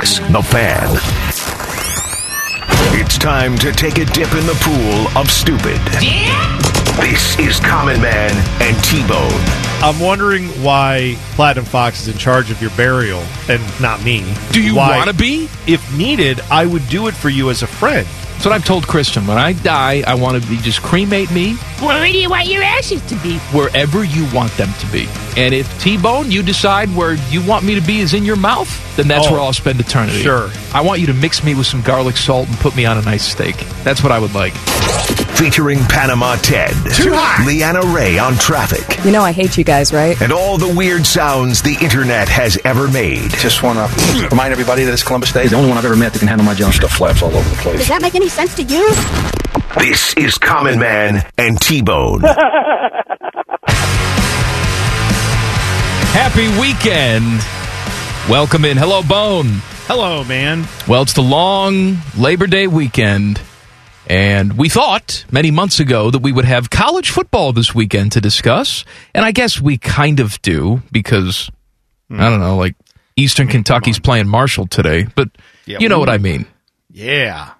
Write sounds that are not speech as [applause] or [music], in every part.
The Fan. It's time to take a dip in the pool of stupid. Yeah. This is Common Man and T-Bone. I'm wondering why Platinum Fox is in charge of your burial and not me. Do you Why- want to be? If needed, I would do it for you as a friend. That's what I've told Christian. When I die, I want to be just cremate me Where do you want your ashes to be? wherever you want them to be. And if T Bone, you decide where you want me to be is in your mouth, then that's Oh, where I'll spend eternity. sure. I want you to mix me with some garlic salt and put me on a nice steak. That's what I would like. Featuring Panama Ted. Too high. Leanna Ray on traffic. You know I hate you guys, right? And all the weird sounds the internet has ever made. Just want to remind everybody that it's Columbus Day. The only one I've ever met that can handle my junk. Stuff flaps all over the place. Does that make any sense to you? This is Common Man and T-Bone. [laughs] Happy weekend. Welcome in. Hello, Bone. Hello, man. Well, it's the long Labor Day weekend. And we thought many months ago that we would have college football this weekend to discuss. And I guess we kind of do because, hmm. I don't know, like Eastern Kentucky's playing Marshall today. But Yeah, you know ooh. what I mean. Yeah.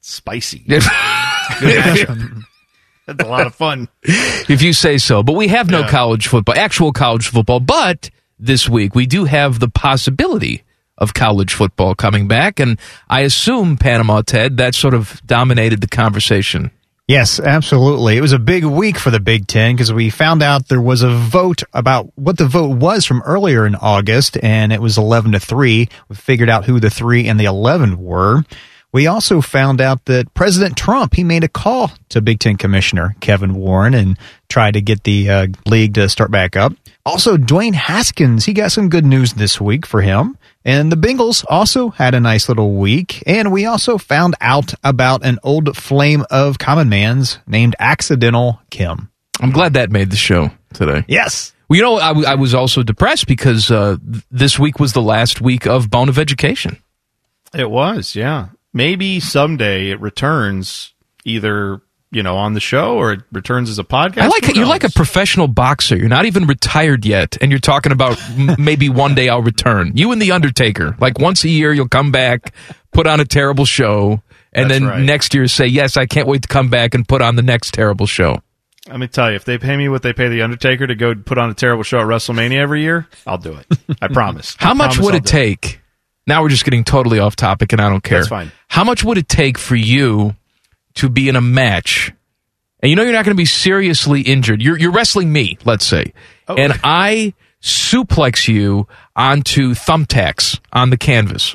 Spicy. [laughs] [laughs] That's a lot of fun. If you say so. But we have no Yeah. college football, actual college football. But this week we do have the possibility of college football coming back. And I assume, Panama Ted, that sort of dominated the conversation. Yes, absolutely. It was a big week for the Big Ten because we found out there was a vote about what the vote was from earlier in August, and it was 11 to 3. We figured out who the 3 and the 11 were. We also found out that President Trump, he made a call to Big Ten Commissioner Kevin Warren and tried to get the uh, league to start back up. Also, Dwayne Haskins, he got some good news this week for him. And the Bengals also had a nice little week. And we also found out about an old flame of Common Man's named Accidental Kim. I'm glad that made the show today. Yes. Well, you know, I, w- I was also depressed because uh, th- this week was the last week of Bone of Education. It was, yeah. Maybe someday it returns either, you know, on the show or it returns as a podcast. I like you're like a professional boxer. You're not even retired yet, and you're talking about m- [laughs] maybe one day I'll return. You and the Undertaker, like once a year, you'll come back, put on a terrible show, and That's then right. next year say, "Yes, I can't wait to come back and put on the next terrible show." Let me tell you, if they pay me what they pay the Undertaker to go put on a terrible show at WrestleMania every year, I'll do it. I [laughs] promise. How I much promise would I'll it take? Now we're just getting totally off topic, and I don't care. That's fine. How much would it take for you to be in a match? And you know you're not going to be seriously injured. You're you're wrestling me, let's say, Oh. and I suplex you onto thumbtacks on the canvas.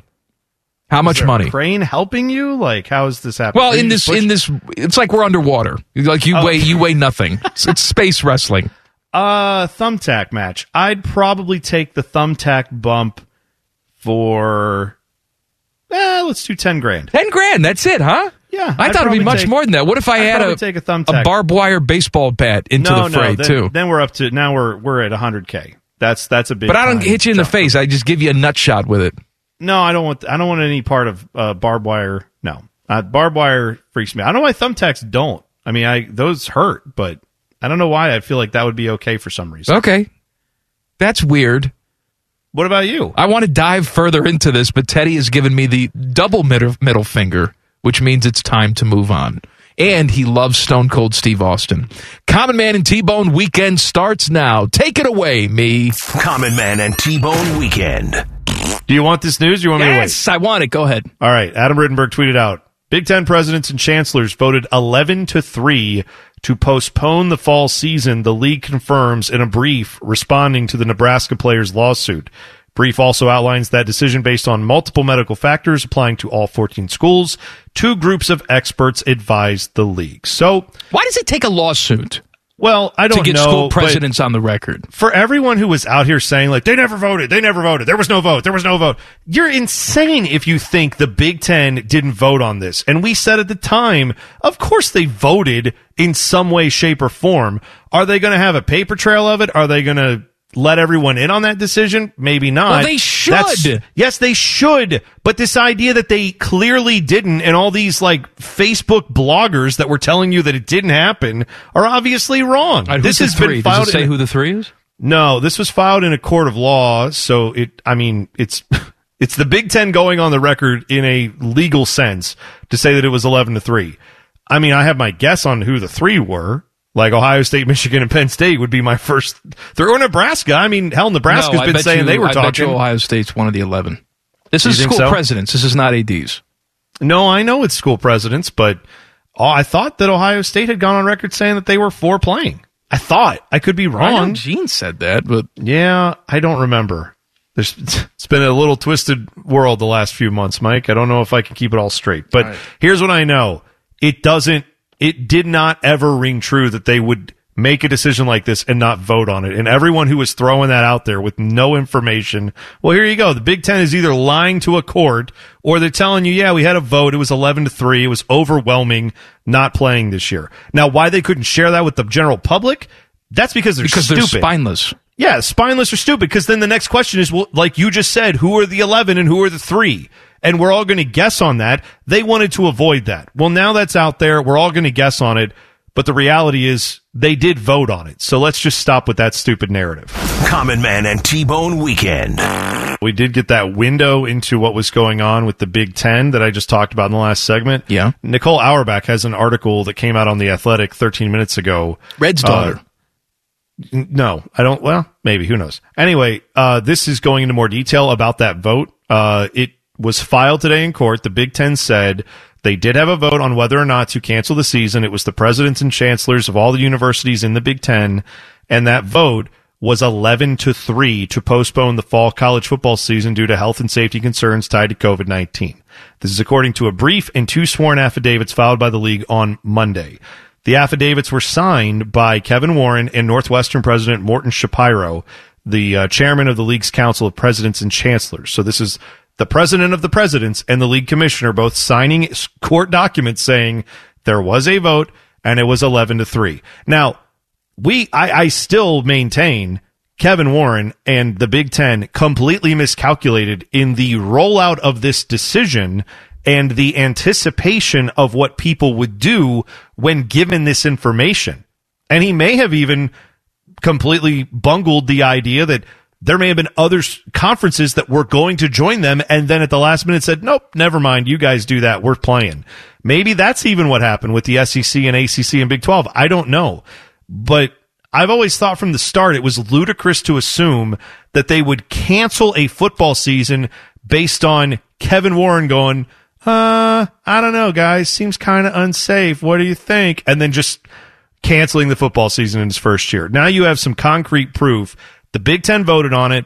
How much Is money? Crane helping you? Like, how is this happening? Well, Are in this push- in this, it's like we're underwater. Like you Oh. weigh you weigh nothing. [laughs] It's, it's space wrestling. uh thumbtack match, I'd probably take the thumbtack bump for. Eh, let's do ten grand. Ten grand. That's it, huh? Yeah, I I'd thought it'd be much take- more than that. What if I I'd had a, take a thumbtack. barbed wire baseball bat into no, the fray no, then, too? Then we're up to now we're we're at hundred k. That's that's a big. But I don't hit you in the face. I just give you a nut shot with it. No, I don't want. I don't want any part of uh, barbed wire. No, uh, barbed wire freaks me. out. I don't know why thumbtacks don't. I mean, I those hurt, but I don't know why. I feel like that would be okay for some reason. Okay. That's weird. What about you? I want to dive further into this, but Teddy has given me the double middle, middle finger, which means it's time to move on. And he loves Stone Cold Steve Austin. Common Man and T Bone weekend starts now. Take it away, me. Common Man and T-Bone Weekend. Do you want this news? Or you want me to wait? Yes, I want it. Go ahead. All right. Adam Rittenberg tweeted out Big Ten presidents and chancellors voted 11 to 3 to postpone the fall season, the league confirms in a brief responding to the Nebraska players' lawsuit. Brief also outlines that decision based on multiple medical factors applying to all 14 schools. Two groups of experts advised the league. So, Why does it take a lawsuit? Well, I don't know. to get know. school presidents on the record. For everyone who was out here saying like they never voted, they never voted, there was no vote, there was no vote. You're insane if you think the Big 10 didn't vote on this. And we said at the time, of course they voted in some way shape or form. Are they going to have a paper trail of it? Are they going to let everyone in on that decision? Maybe not. Well, they should. That's- yes, they should. But this idea that they clearly didn't and all these like Facebook bloggers that were telling you that it didn't happen are obviously wrong. Right, this has the been three? filed Does it say in- who the three is? no, this was filed in a court of law, so it I mean, it's [laughs] it's the Big 10 going on the record in a legal sense to say that it was 11 to 3. I mean, I have my guess on who the 3 were. Like Ohio State, Michigan, and Penn State would be my first. They're or Nebraska. I mean, hell, Nebraska's no, been saying you, they were I bet talking. you Ohio State's one of the eleven. This is school so? presidents. This is not ads. No, I know it's school presidents, but oh, I thought that Ohio State had gone on record saying that they were for playing. I thought I could be wrong. Gene said that, but Yeah, I don't remember. There's, [laughs] it's been a little twisted world the last few months, Mike. I don't know if I can keep it all straight. But here's what I know: it doesn't. It did not ever ring true that they would make a decision like this and not vote on it. And everyone who was throwing that out there with no information, well, here you go. The Big Ten is either lying to a court or they're telling you, yeah, we had a vote. It was 11 to 3. It was overwhelming not playing this year. Now, why they couldn't share that with the general public? That's because they're stupid. because stupid. they're spineless. Yeah, spineless or stupid. Because then the next question is, well, like you just said, who are the eleven and who are the three? And we're all going to guess on that. They wanted to avoid that. Well, now that's out there. We're all going to guess on it. But the reality is, they did vote on it. So let's just stop with that stupid narrative. Common Man and T-Bone Weekend. We did get that window into what was going on with the Big Ten that I just talked about in the last segment. Yeah. Nicole Auerbach has an article that came out on The Athletic 13 minutes ago. Red's Uh, daughter. N- No, I don't. Well, maybe who knows? Anyway, uh, this is going into more detail about that vote. Uh, it was filed today in court. The Big Ten said they did have a vote on whether or not to cancel the season. It was the presidents and chancellors of all the universities in the Big Ten, and that vote was 11 to 3 to postpone the fall college football season due to health and safety concerns tied to COVID 19. This is according to a brief and two sworn affidavits filed by the league on Monday. The affidavits were signed by Kevin Warren and Northwestern President Morton Schapiro, the uh, chairman of the league's Council of Presidents and Chancellors. So this is the president of the presidents and the league commissioner both signing court documents saying there was a vote and it was 11 to 3. Now, we I, I still maintain Kevin Warren and the Big Ten completely miscalculated in the rollout of this decision and the anticipation of what people would do when given this information. And he may have even completely bungled the idea that there may have been other conferences that were going to join them and then at the last minute said, nope, never mind. You guys do that. We're playing. Maybe that's even what happened with the SEC and ACC and Big 12. I don't know. But I've always thought from the start it was ludicrous to assume that they would cancel a football season based on Kevin Warren going, uh, I don't know, guys. Seems kind of unsafe. What do you think? And then just canceling the football season in his first year. Now you have some concrete proof. The Big Ten voted on it.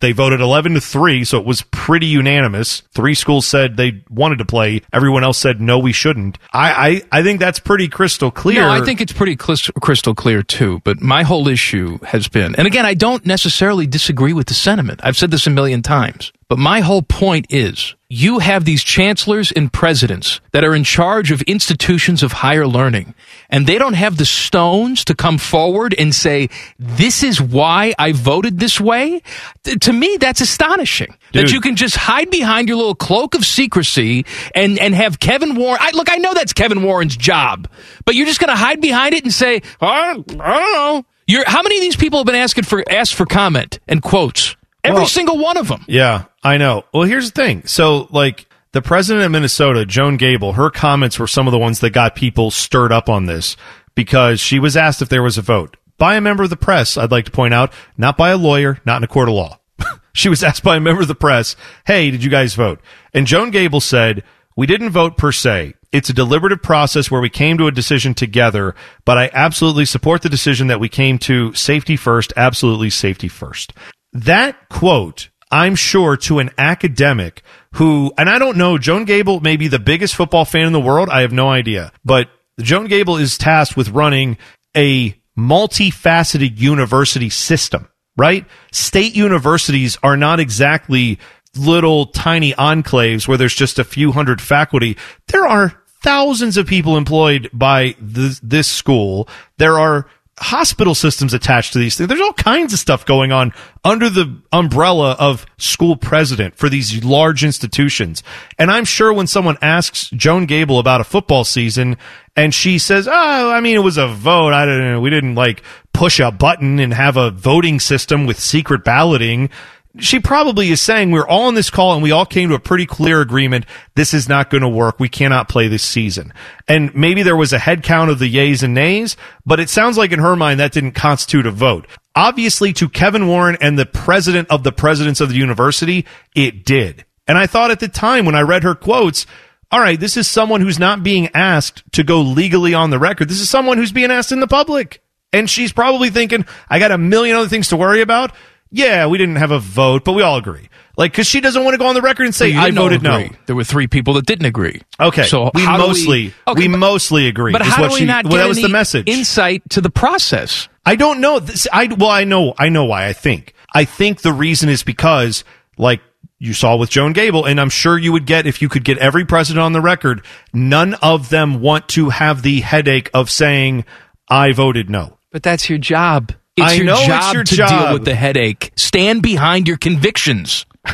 They voted 11 to 3, so it was pretty unanimous. Three schools said they wanted to play. Everyone else said, no, we shouldn't. I, I, I think that's pretty crystal clear. No, I think it's pretty crystal clear too. But my whole issue has been, and again, I don't necessarily disagree with the sentiment. I've said this a million times. But my whole point is, you have these chancellors and presidents that are in charge of institutions of higher learning, and they don't have the stones to come forward and say, "This is why I voted this way." Th- to me, that's astonishing. That you can just hide behind your little cloak of secrecy and and have Kevin Warren. I, look, I know that's Kevin Warren's job, but you're just going to hide behind it and say, "I, I don't know." You're, how many of these people have been asking for asked for comment and quotes? Every Well- single one of them. Yeah, I know. Well, here's the thing. So, like, the president of Minnesota, Joan Gabel, her comments were some of the ones that got people stirred up on this because she was asked if there was a vote by a member of the press. I'd like to point out, not by a lawyer, not in a court of law. [laughs] she was asked by a member of the press, Hey, did you guys vote? And Joan Gabel said, We didn't vote per se. It's a deliberative process where we came to a decision together, but I absolutely support the decision that we came to safety first, absolutely safety first. That quote, I'm sure to an academic who, and I don't know, Joan Gabel may be the biggest football fan in the world. I have no idea, but Joan Gabel is tasked with running a multifaceted university system, right? State universities are not exactly little tiny enclaves where there's just a few hundred faculty. There are thousands of people employed by this, this school. There are hospital systems attached to these things. There's all kinds of stuff going on under the umbrella of school president for these large institutions. And I'm sure when someone asks Joan Gabel about a football season and she says, Oh, I mean, it was a vote. I don't know. We didn't like push a button and have a voting system with secret balloting she probably is saying we're all on this call and we all came to a pretty clear agreement. This is not going to work. We cannot play this season. And maybe there was a head count of the yays and nays, but it sounds like in her mind that didn't constitute a vote. Obviously to Kevin Warren and the president of the presidents of the university, it did. And I thought at the time when I read her quotes, all right, this is someone who's not being asked to go legally on the record. This is someone who's being asked in the public. And she's probably thinking, I got a million other things to worry about yeah, we didn't have a vote, but we all agree. Like, because she doesn't want to go on the record and say, I voted no. There were three people that didn't agree. Okay, So we mostly we, okay, but- mostly agree. But how what do we she, not well, get that was the message. insight to the process? I don't know. This, I well, I know, I know why. I think, I think the reason is because, like you saw with Joan Gabel, and I'm sure you would get if you could get every president on the record. None of them want to have the headache of saying, "I voted no." But that's your job. It's I your know it's job your to job. deal with the headache. Stand behind your convictions. [laughs]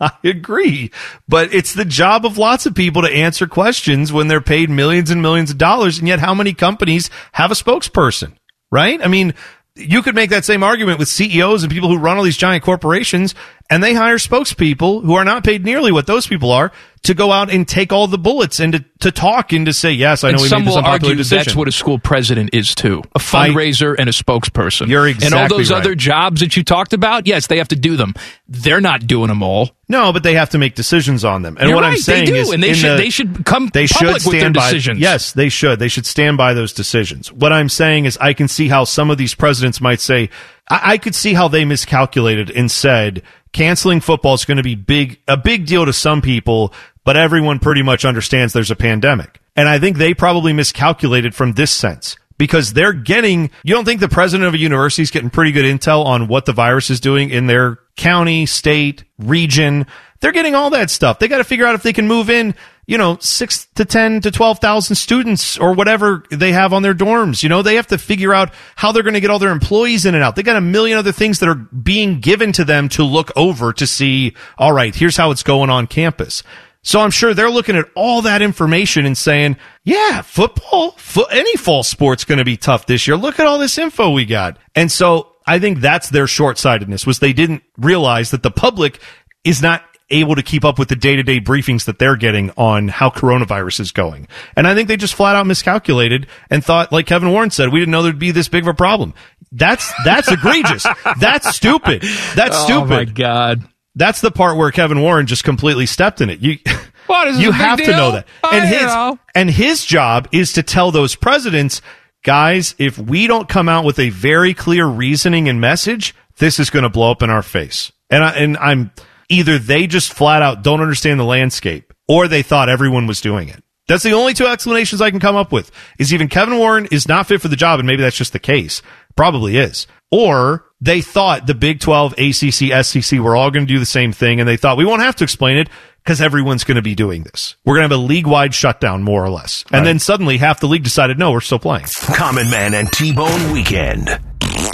I agree. But it's the job of lots of people to answer questions when they're paid millions and millions of dollars. And yet, how many companies have a spokesperson, right? I mean, you could make that same argument with CEOs and people who run all these giant corporations and they hire spokespeople who are not paid nearly what those people are to go out and take all the bullets and to, to talk and to say, yes, I know and we some made this will argue decision. that's what a school president is too a fundraiser and a spokesperson. You're exactly And all those right. other jobs that you talked about, yes, they have to do them. They're not doing them all. No, but they have to make decisions on them. And You're what I'm right, they saying do, is, and they should- the- they should come They should with their stand by decisions. Yes, they should. They should stand by those decisions. What I'm saying is, I can see how some of these presidents might say, I, I could see how they miscalculated and said canceling football is going to be big, a big deal to some people, but everyone pretty much understands there's a pandemic. And I think they probably miscalculated from this sense because they're getting, you don't think the president of a university is getting pretty good intel on what the virus is doing in their county, state, region. They're getting all that stuff. They got to figure out if they can move in, you know, six to 10 to 12,000 students or whatever they have on their dorms. You know, they have to figure out how they're going to get all their employees in and out. They got a million other things that are being given to them to look over to see, all right, here's how it's going on campus. So I'm sure they're looking at all that information and saying, yeah, football, fo- any fall sport's going to be tough this year. Look at all this info we got. And so I think that's their short-sightedness was they didn't realize that the public is not able to keep up with the day-to-day briefings that they're getting on how coronavirus is going. And I think they just flat out miscalculated and thought, like Kevin Warren said, we didn't know there'd be this big of a problem. That's, that's egregious. That's stupid. That's stupid. [laughs] Oh my god. That's the part where Kevin Warren just completely stepped in it. You, What, is you have to know that. I And his, know. and his job is to tell those presidents, guys, if we don't come out with a very clear reasoning and message, this is going to blow up in our face. And I, and I'm either they just flat out don't understand the landscape or they thought everyone was doing it. That's the only two explanations I can come up with. Is even Kevin Warren is not fit for the job, and maybe that's just the case. Probably is. Or they thought the Big 12, ACC, SEC were all going to do the same thing, and they thought we won't have to explain it because everyone's going to be doing this. We're going to have a league wide shutdown, more or less. And then suddenly half the league decided, no, we're still playing. Common Man and T Bone Weekend.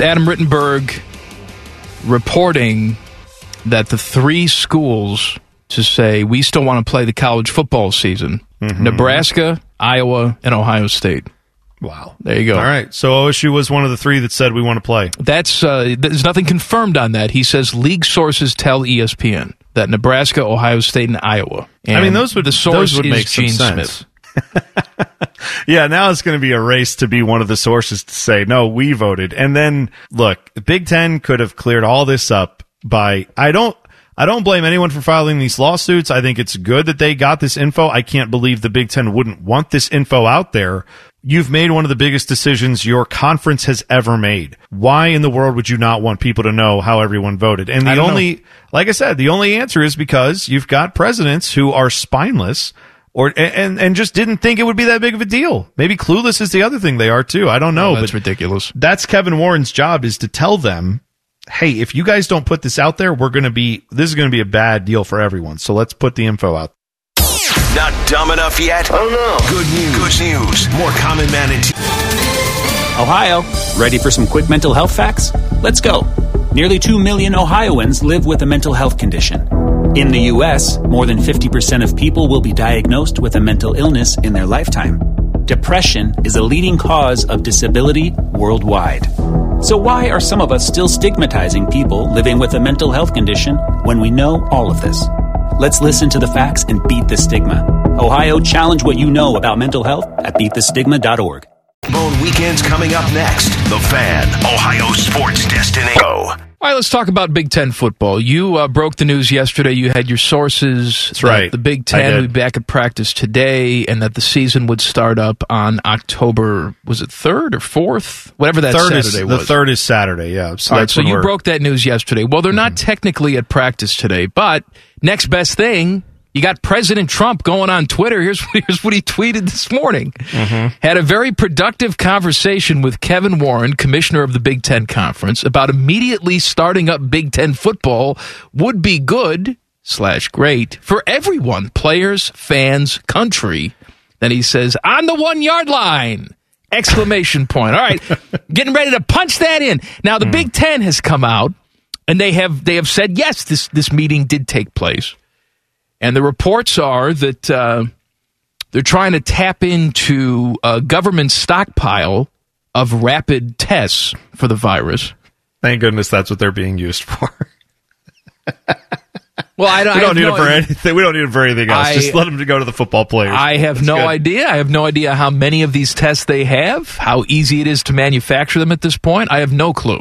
Adam Rittenberg reporting that the three schools to say we still want to play the college football season mm-hmm. Nebraska, Iowa, and Ohio State. Wow. There you go. All right. So OSU was one of the three that said we want to play. That's uh, there's nothing confirmed on that. He says league sources tell ESPN that Nebraska, Ohio State, and Iowa. And I mean, those would the source would make some Gene sense. Smith. [laughs] Yeah, now it's going to be a race to be one of the sources to say, no, we voted. And then look, the Big Ten could have cleared all this up by, I don't, I don't blame anyone for filing these lawsuits. I think it's good that they got this info. I can't believe the Big Ten wouldn't want this info out there. You've made one of the biggest decisions your conference has ever made. Why in the world would you not want people to know how everyone voted? And the only, like I said, the only answer is because you've got presidents who are spineless or and and just didn't think it would be that big of a deal. Maybe clueless is the other thing they are too. I don't oh, know. Oh, that's ridiculous. That's Kevin Warren's job is to tell them, hey, if you guys don't put this out there, we're going to be this is going to be a bad deal for everyone. So let's put the info out. Not dumb enough yet? Oh no. Good news. Good news. More common man and T- Ohio, ready for some quick mental health facts? Let's go. Nearly 2 million Ohioans live with a mental health condition. In the U.S., more than 50% of people will be diagnosed with a mental illness in their lifetime. Depression is a leading cause of disability worldwide. So, why are some of us still stigmatizing people living with a mental health condition when we know all of this? Let's listen to the facts and beat the stigma. Ohio, challenge what you know about mental health at beatthestigma.org. Bone Weekends coming up next. The Fan, Ohio sports destination. All right, let's talk about Big Ten football. You uh, broke the news yesterday. You had your sources. That's right. The Big Ten would be back at practice today, and that the season would start up on October. Was it third or fourth? Whatever that third Saturday is was. the third is Saturday. Yeah. So All right, so you we're- broke that news yesterday. Well, they're not technically at practice today, but next best thing, you got President Trump going on Twitter. Here's [laughs] here's what he tweeted this morning. Mm-hmm. Had a very productive conversation with Kevin Warren, commissioner of the Big Ten Conference, about immediately starting up Big Ten football would be good slash great for everyone, players, fans, country. Then he says, on the one yard line. Exclamation point. All right. [laughs] Getting ready to punch that in. Now the hmm. Big Ten has come out and they have they have said yes, this this meeting did take place. And the reports are that uh, they're trying to tap into a government stockpile of rapid tests for the virus. Thank goodness that's what they're being used for. [laughs] Well, I don't, we don't need no it for anything. We don't need it for anything else. I- Just let them go to the football players. I have That's no good. idea. I have no idea how many of these tests they have, how easy it is to manufacture them at this point. I have no clue.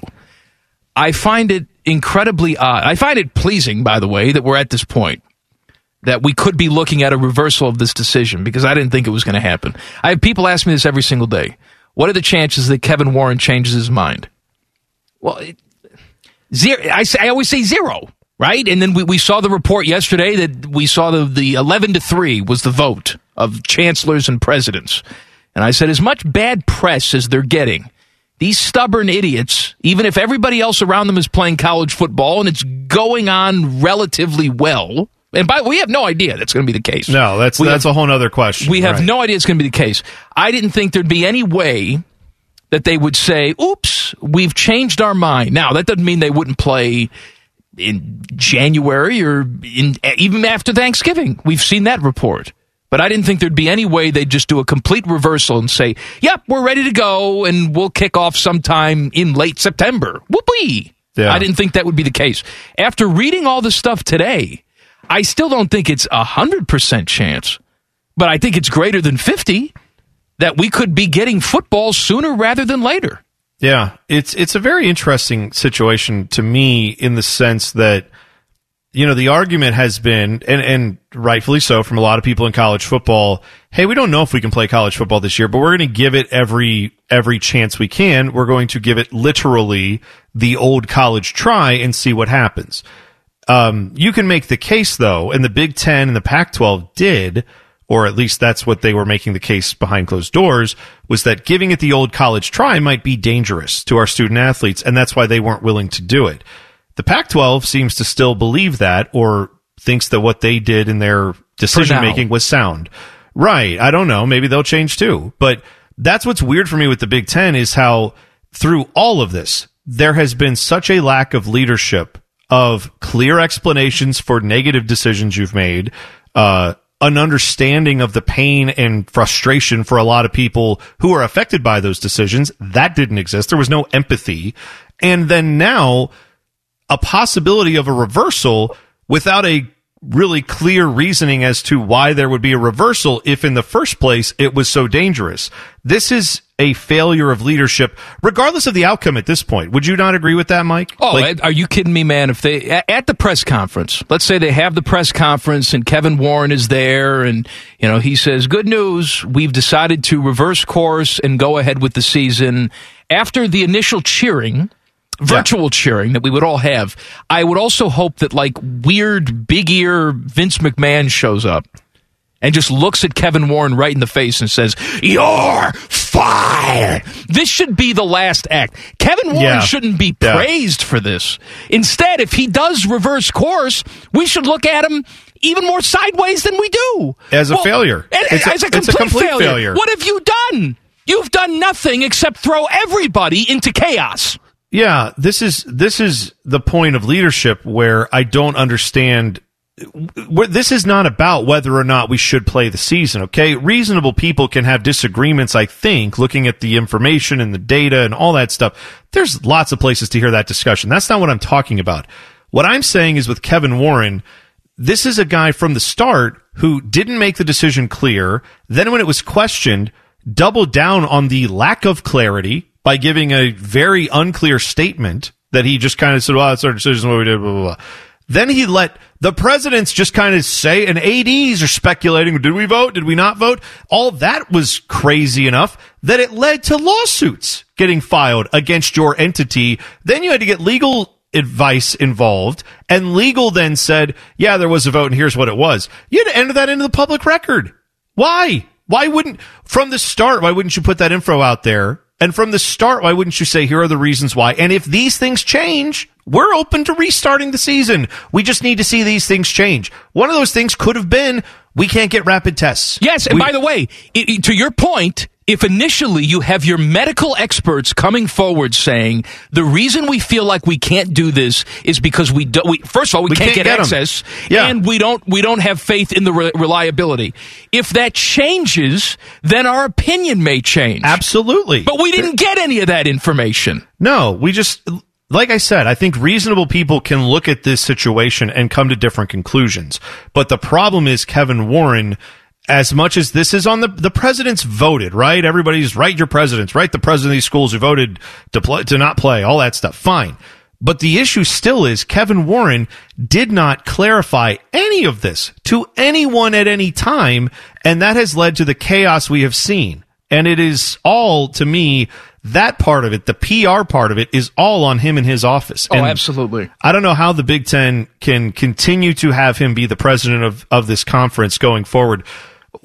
I find it incredibly odd. I find it pleasing, by the way, that we're at this point. That we could be looking at a reversal of this decision because I didn't think it was going to happen. I have people ask me this every single day. What are the chances that Kevin Warren changes his mind? Well, it, zero. I, say, I always say zero, right? And then we, we saw the report yesterday that we saw the, the 11 to 3 was the vote of chancellors and presidents. And I said, as much bad press as they're getting, these stubborn idiots, even if everybody else around them is playing college football and it's going on relatively well, and by we have no idea that's going to be the case. No, that's We that's have- a whole other question. we have Right. no idea it's going to be the case. I didn't think there'd be any way that they would say, oops, we've changed our mind. Now, that doesn't mean they wouldn't play in January or in, even after Thanksgiving. We've seen that report. But I didn't think there'd be any way they'd just do a complete reversal and say, yep, we're ready to go and we'll kick off sometime in late September. Whoopee! Yeah. I didn't think that would be the case. After reading all this stuff today, I still don't think it's a 100% chance, but I think it's greater than 50 that we could be getting football sooner rather than later. Yeah, it's it's a very interesting situation to me in the sense that you know the argument has been and and rightfully so from a lot of people in college football, hey, we don't know if we can play college football this year, but we're going to give it every every chance we can. We're going to give it literally the old college try and see what happens. Um, you can make the case though, and the Big Ten and the Pac-12 did, or at least that's what they were making the case behind closed doors, was that giving it the old college try might be dangerous to our student athletes, and that's why they weren't willing to do it. The Pac-12 seems to still believe that, or thinks that what they did in their decision making was sound. Right. I don't know. Maybe they'll change too. But that's what's weird for me with the Big Ten is how through all of this, there has been such a lack of leadership of clear explanations for negative decisions you've made, uh, an understanding of the pain and frustration for a lot of people who are affected by those decisions. That didn't exist. There was no empathy. And then now a possibility of a reversal without a really clear reasoning as to why there would be a reversal if in the first place it was so dangerous. This is a failure of leadership, regardless of the outcome at this point. Would you not agree with that, Mike? Oh, Like- are you kidding me, man? If they at the press conference, let's say they have the press conference and Kevin Warren is there, and you know he says, "Good news, we've decided to reverse course and go ahead with the season." After the initial cheering, virtual cheering that we would all have, I would also hope that like weird big ear Vince McMahon shows up and just looks at Kevin Warren right in the face and says, You're fired. This should be the last act. Kevin Warren Yeah. shouldn't be Yeah. praised for this. Instead, if he does reverse course, we should look at him even more sideways than we do. As a failure. and- It's a- as a it's a complete, complete failure. failure. What have you done? You've done nothing except throw everybody into chaos. Yeah, this is this is the point of leadership where I don't understand. This is not about whether or not we should play the season. Okay, reasonable people can have disagreements. I think looking at the information and the data and all that stuff, there's lots of places to hear that discussion. That's not what I'm talking about. What I'm saying is with Kevin Warren, this is a guy from the start who didn't make the decision clear. Then when it was questioned, doubled down on the lack of clarity by giving a very unclear statement that he just kind of said, well, it's our decision, what we did, blah, blah, blah. Then he let the presidents just kind of say, and ADs are speculating, did we vote? Did we not vote? All that was crazy enough that it led to lawsuits getting filed against your entity. Then you had to get legal advice involved and legal then said, yeah, there was a vote and here's what it was. You had to enter that into the public record. Why? Why wouldn't, from the start, why wouldn't you put that info out there? And from the start, why wouldn't you say, here are the reasons why? And if these things change, we're open to restarting the season. We just need to see these things change. One of those things could have been, we can't get rapid tests. Yes, and We- by the way, i i- to your point, if initially you have your medical experts coming forward saying the reason we feel like we can't do this is because we do, we first of all we, We can't, can't get, get access Yeah. and we don't we don't have faith in the re- reliability. If that changes, then our opinion may change. Absolutely. But we didn't get any of that information. No, we just, like I said, I think reasonable people can look at this situation and come to different conclusions. But the problem is Kevin Warren, as much as this is on the, the president's voted, right? Everybody's write your presidents, write the president of these schools who voted to play, to not play, all that stuff. Fine. But the issue still is Kevin Warren did not clarify any of this to anyone at any time. And that has led to the chaos we have seen. And it is all, to me, that part of it, the PR part of it, is all on him and his office. Oh, absolutely. I don't know how the Big Ten can continue to have him be the president of, of this conference going forward.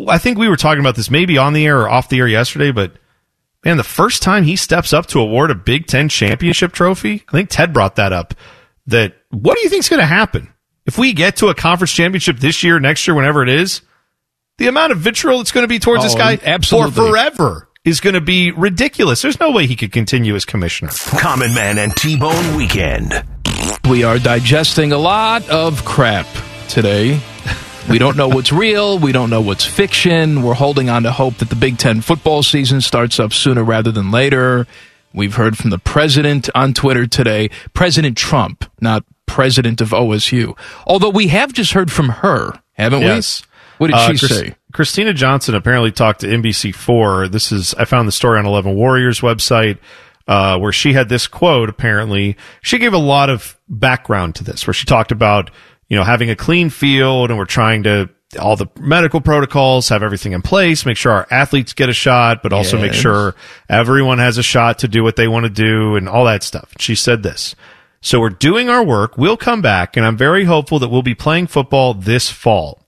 I think we were talking about this maybe on the air or off the air yesterday, but man, the first time he steps up to award a Big Ten championship trophy, I think Ted brought that up. That what do you think's going to happen if we get to a conference championship this year, next year, whenever it is? The amount of vitriol it's going to be towards this Oh, guy absolutely. for forever is going to be ridiculous. There's no way he could continue as commissioner. Common Man and T-Bone Weekend. We are digesting a lot of crap today. We don't know what's real. We don't know what's fiction. We're holding on to hope that the Big Ten football season starts up sooner rather than later. We've heard from the president on Twitter today, President Trump, not president of OSU. Although we have just heard from her, haven't Yes. we? What did Uh, she Chris- say? Kristina Johnson apparently talked to NBC4. This is I found the story on Eleven Warriors website uh, where she had this quote. Apparently, she gave a lot of background to this, where she talked about you know having a clean field and we're trying to all the medical protocols have everything in place, make sure our athletes get a shot, but also make sure everyone has a shot to do what they want to do and all that stuff. She said this. So we're doing our work. We'll come back, and I'm very hopeful that we'll be playing football this fall.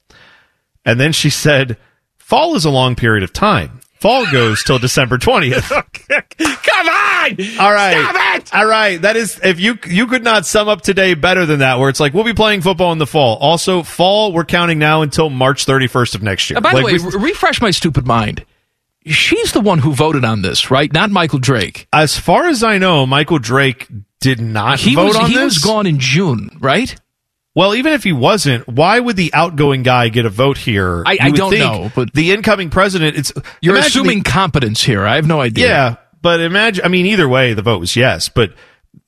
And then she said, fall is a long period of time. Fall goes till December 20th. [laughs] Come on! All right. Stop it! All right. That is, if you, you could not sum up today better than that, where it's like, we'll be playing football in the fall. Also, fall, we're counting now until March 31st of next year. Uh, by Like, the way, we- re- refresh my stupid mind. She's the one who voted on this, right? Not Michael Drake. as far as I know, Michael Drake did not He vote was on he this. was gone in June, right? Well, even if he wasn't, why would the outgoing guy get a vote here? I- I don't know, but- the incoming president. It's You're assuming the- competence here. I have no idea. Yeah, but imagine. I mean, either way, the vote was yes. But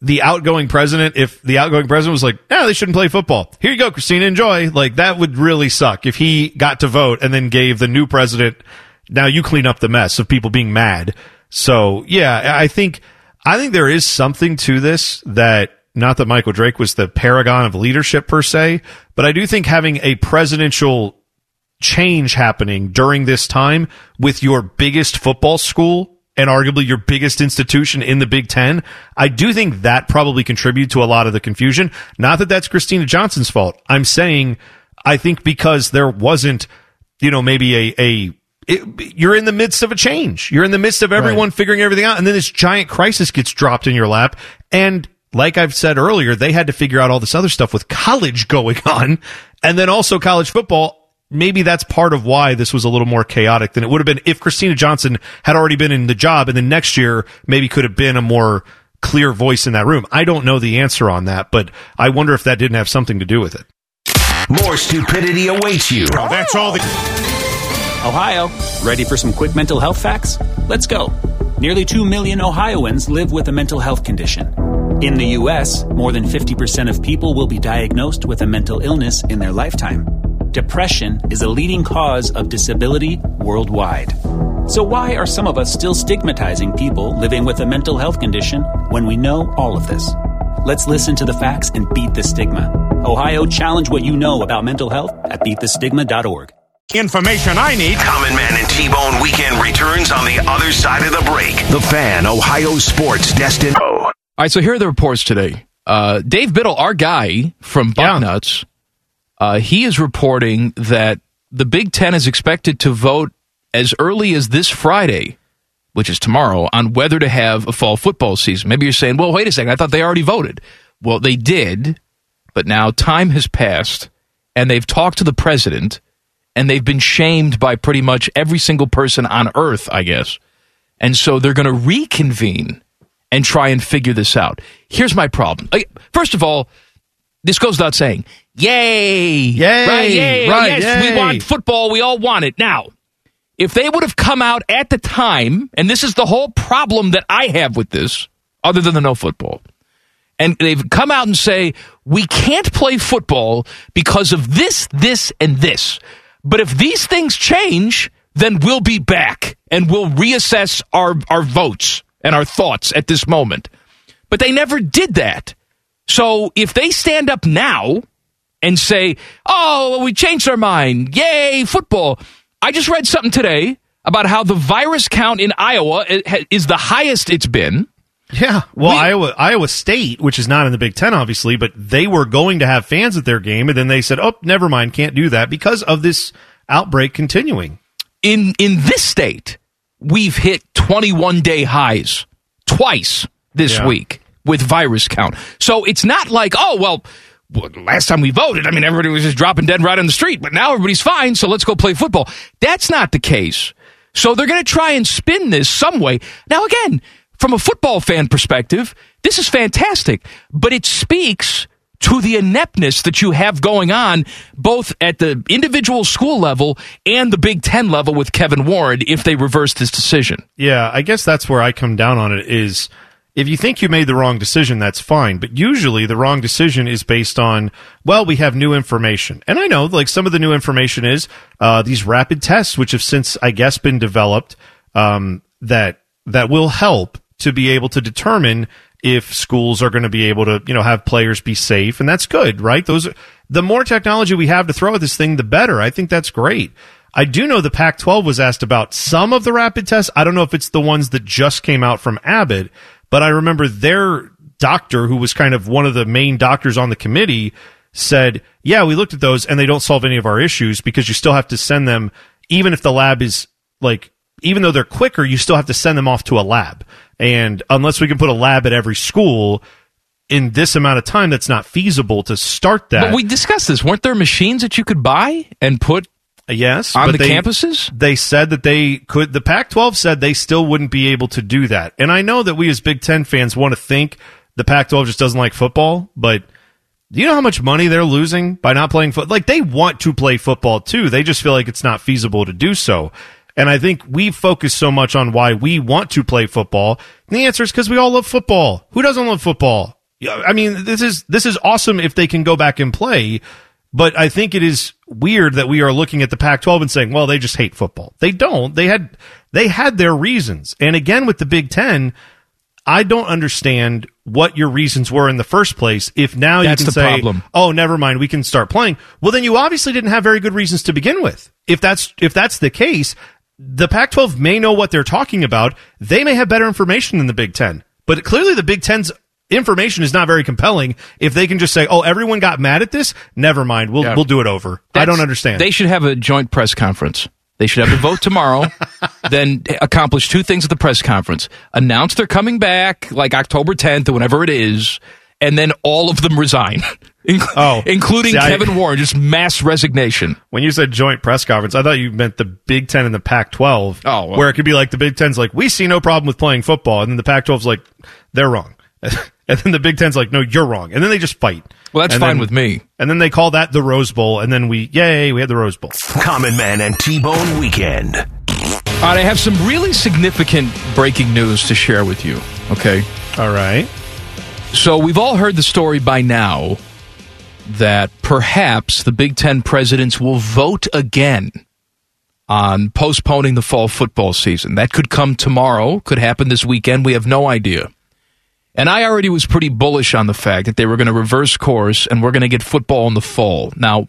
the outgoing president, if the outgoing president was like, "No, they shouldn't play football. Here you go, Kristina, enjoy." Like that would really suck if he got to vote and then gave the new president. Now you clean up the mess of people being mad. So yeah, I think I think there is something to this that. Not that Michael Drake was the paragon of leadership per se, but I do think having a presidential change happening during this time with your biggest football school and arguably your biggest institution in the Big Ten, I do think that probably contributed to a lot of the confusion. Not that that's Kristina Johnson's fault. I'm saying I think because there wasn't you know, maybe a, a, it, you're in the midst of a change. You're in the midst of everyone figuring everything out. And then this giant crisis gets dropped in your lap. And like I've said earlier, they had to figure out all this other stuff with college going on and then also college football. Maybe that's part of why this was a little more chaotic than it would have been if Kristina Johnson had already been in the job and then next year maybe could have been a more clear voice in that room. I don't know the answer on that, but I wonder if that didn't have something to do with it. More stupidity awaits you. that's all the. Ohio, ready for some quick mental health facts? Let's go. Nearly 2 million Ohioans live with a mental health condition. In the U.S., more than 50% of people will be diagnosed with a mental illness in their lifetime. Depression is a leading cause of disability worldwide. So, why are some of us still stigmatizing people living with a mental health condition when we know all of this? Let's listen to the facts and beat the stigma. Ohio, challenge what you know about mental health at beatthestigma.org. Information I need. Common Man and T-Bone weekend returns on the other side of the break. The Fan, Ohio sports destined. Oh, All right, so here are the reports today. Uh, Dave Biddle, our guy from Bucknuts, uh, he is reporting that the Big Ten is expected to vote as early as this Friday, which is tomorrow, on whether to have a fall football season. Maybe you're saying, well, wait a second, I thought they already voted. Well, they did, but now time has passed, and they've talked to the president, and they've been shamed by pretty much every single person on earth, I guess. And so they're going to reconvene and try and figure this out. Here's my problem. First of all, this goes without saying. Yay! Yay! Right, yay! Right, oh, yes, yay. we want football. We all want it. Now, if they would have come out at the time, and this is the whole problem that I have with this, other than the no football, and they've come out and say, we can't play football because of this, this, and this. But if these things change, then we'll be back and we'll reassess our, our votes and our thoughts at this moment. But they never did that. So if they stand up now and say, oh, we changed our mind, yay, football. I just read something today about how the virus count in Iowa is the highest it's been. Yeah. Well, Iowa Iowa State, which is not in the Big Ten, obviously, but they were going to have fans at their game, and then they said, "Oh, never mind, can't do that because of this outbreak continuing." In in this state, we've hit 21 day highs twice this Yeah. week with virus count. So it's not like, oh well. well, Last time we voted, I mean, everybody was just dropping dead right on the street, but now everybody's fine, so let's go play football. That's not the case. So they're going to try and spin this some way. Now, again, from a football fan perspective, this is fantastic, but it speaks to the ineptness that you have going on both at the individual school level and the Big Ten level with Kevin Warren if they reverse this decision. Yeah, I guess that's where I come down on it is if you think you made the wrong decision, that's fine. But usually the wrong decision is based on, well, we have new information. And I know, like, some of the new information is uh, these rapid tests, which have since, I guess, been developed, um, that that will help to be able to determine if schools are going to be able to, you know, have players be safe, and that's good, right? Those are, the more technology we have to throw at this thing, the better. I think that's great. I do know the Pac-12 was asked about some of the rapid tests. I don't know if it's the ones that just came out from Abbott, but I remember their doctor, who was kind of one of the main doctors on the committee, said, "Yeah, we looked at those, and they don't solve any of our issues because you still have to send them, even if the lab is like." Even though they're quicker, you still have to send them off to a lab. And unless we can put a lab at every school in this amount of time, that's not feasible to start that. But we discussed this. Weren't there machines that you could buy and put Yes, on but the they- campuses? They said that they could. The Pac-12 said they still wouldn't be able to do that, and I know that we as Big Ten fans want to think the Pac-12 just doesn't like football, but do you know how much money they're losing by not playing foot? Like they want to play football too. They just feel like it's not feasible to do so. And I think we focus so much on why we want to play football. And the answer is because we all love football. Who doesn't love football? I mean, this is this is awesome if they can go back and play. But I think it is weird that we are looking at the Pac-12 and saying, "Well, they just hate football." They don't. They had they had their reasons. And again, with the Big Ten, I don't understand what your reasons were in the first place. If now That's you can say, problem. "Oh, never mind, we can start playing," well, then you obviously didn't have very good reasons to begin with. If that's if that's the case, the Pac-12 may know what they're talking about. They may have better information than the Big Ten, but clearly the Big Ten's information is not very compelling. If they can just say, "Oh, everyone got mad at this," never mind, we'll Yeah. we'll do it over. I don't understand. They should have a joint press conference. They should have a vote tomorrow, [laughs] then accomplish two things at the press conference: announce they're coming back, like October 10th or whenever it is, and then all of them resign, Inc- Oh, including see, I- Kevin Warren, just mass resignation. when you said joint press conference, I thought you meant the Big Ten and the Pac-12, Oh, well. where it could be like the Big Ten's like, we see no problem with playing football, and then the Pac-12's like, they're wrong, [laughs] and then the Big Ten's like, no, you're wrong, and then they just fight. Well, that's And fine then- with me. And then they call that the Rose Bowl, and then we, yay, we had the Rose Bowl. Common Man and T-Bone Weekend. All right, I have some really significant breaking news to share with you. Okay. All right. So we've all heard the story by now that perhaps the Big Ten presidents will vote again on postponing the fall football season. That could come tomorrow, could happen this weekend. We have no idea. And I already was pretty bullish on the fact that they were going to reverse course and we're going to get football in the fall. Now,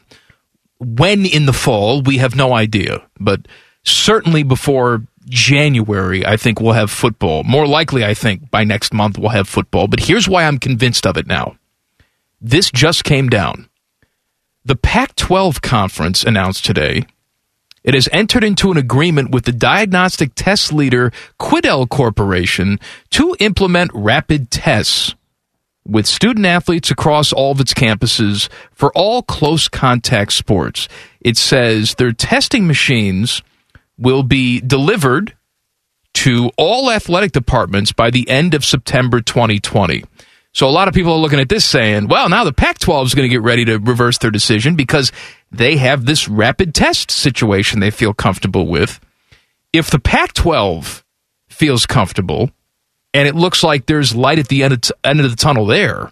when in the fall, we have no idea. But certainly before January, I think we'll have football. More likely, I think by next month we'll have football. But here's why I'm convinced of it now. This just came down. The Pac 12 conference announced today it has entered into an agreement with the diagnostic test leader Quidel Corporation to implement rapid tests with student athletes across all of its campuses for all close contact sports. It says their testing machines will be delivered to all athletic departments by the end of September 2020. So a lot of people are looking at this saying, well, now the Pac 12 is going to get ready to reverse their decision because they have this rapid test situation they feel comfortable with. If the Pac 12 feels comfortable and it looks like there's light at the end of, t- end of the tunnel there,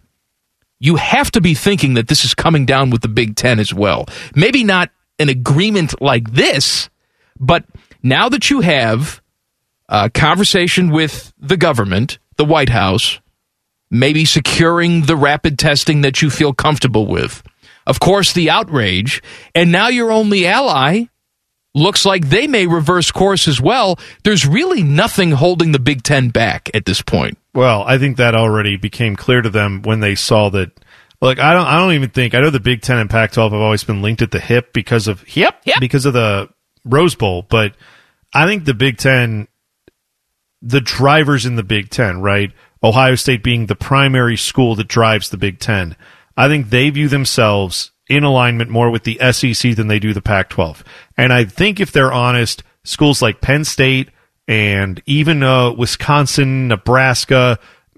you have to be thinking that this is coming down with the Big Ten as well. Maybe not an agreement like this, but now that you have a conversation with the government, the White House, maybe securing the rapid testing that you feel comfortable with. Of course, the outrage, and now your only ally looks like they may reverse course as well. There's really nothing holding the Big Ten back at this point. Well, I think that already became clear to them when they saw that. Like I don't, I don't even think I know the Big Ten and Pac-12 have always been linked at the hip because of Yep, yep. because of the Rose Bowl, but I think the Big Ten, the drivers in the Big Ten, right? Ohio State being the primary school that drives the Big Ten. I think they view themselves in alignment more with the SEC than they do the Pac 12. And I think if they're honest, schools like Penn State and even uh, Wisconsin, Nebraska,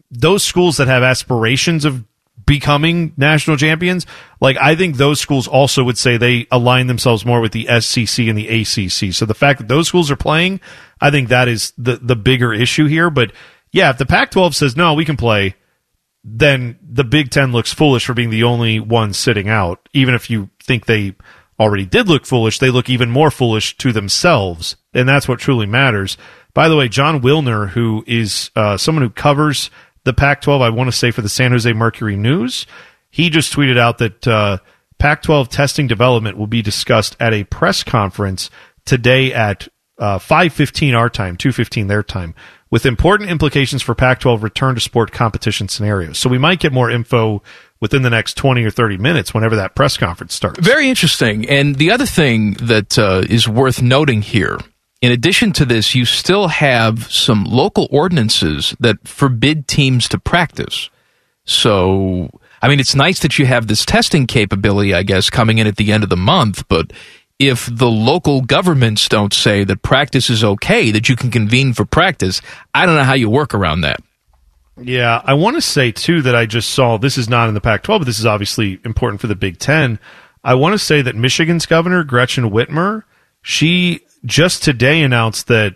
those schools that have aspirations of becoming national champions, like I think those schools also would say they align themselves more with the SEC and the ACC. So the fact that those schools are playing, I think that is the the bigger issue here. But yeah, if the Pac-12 says no, we can play, then the Big Ten looks foolish for being the only one sitting out. Even if you think they already did look foolish, they look even more foolish to themselves, and that's what truly matters. By the way, Jon Wilner, who is uh, someone who covers the Pac-12, I want to say for the San Jose Mercury News, he just tweeted out that uh, Pac-12 testing development will be discussed at a press conference today at uh, 5:15 our time, 2:15 their time, with important implications for Pac-12 return to sport competition scenarios. So we might get more info within the next 20 or 30 minutes whenever that press conference starts. Very interesting. And the other thing that uh, is worth noting here, in addition to this, you still have some local ordinances that forbid teams to practice. So, I mean, it's nice that you have this testing capability, I guess, coming in at the end of the month, but if the local governments don't say that practice is okay, that you can convene for practice, I don't know how you work around that. Yeah, I want to say too that I just saw this is not in the Pac-12, but this is obviously important for the Big Ten. I want to say that Michigan's governor Gretchen Whitmer, she just today announced that,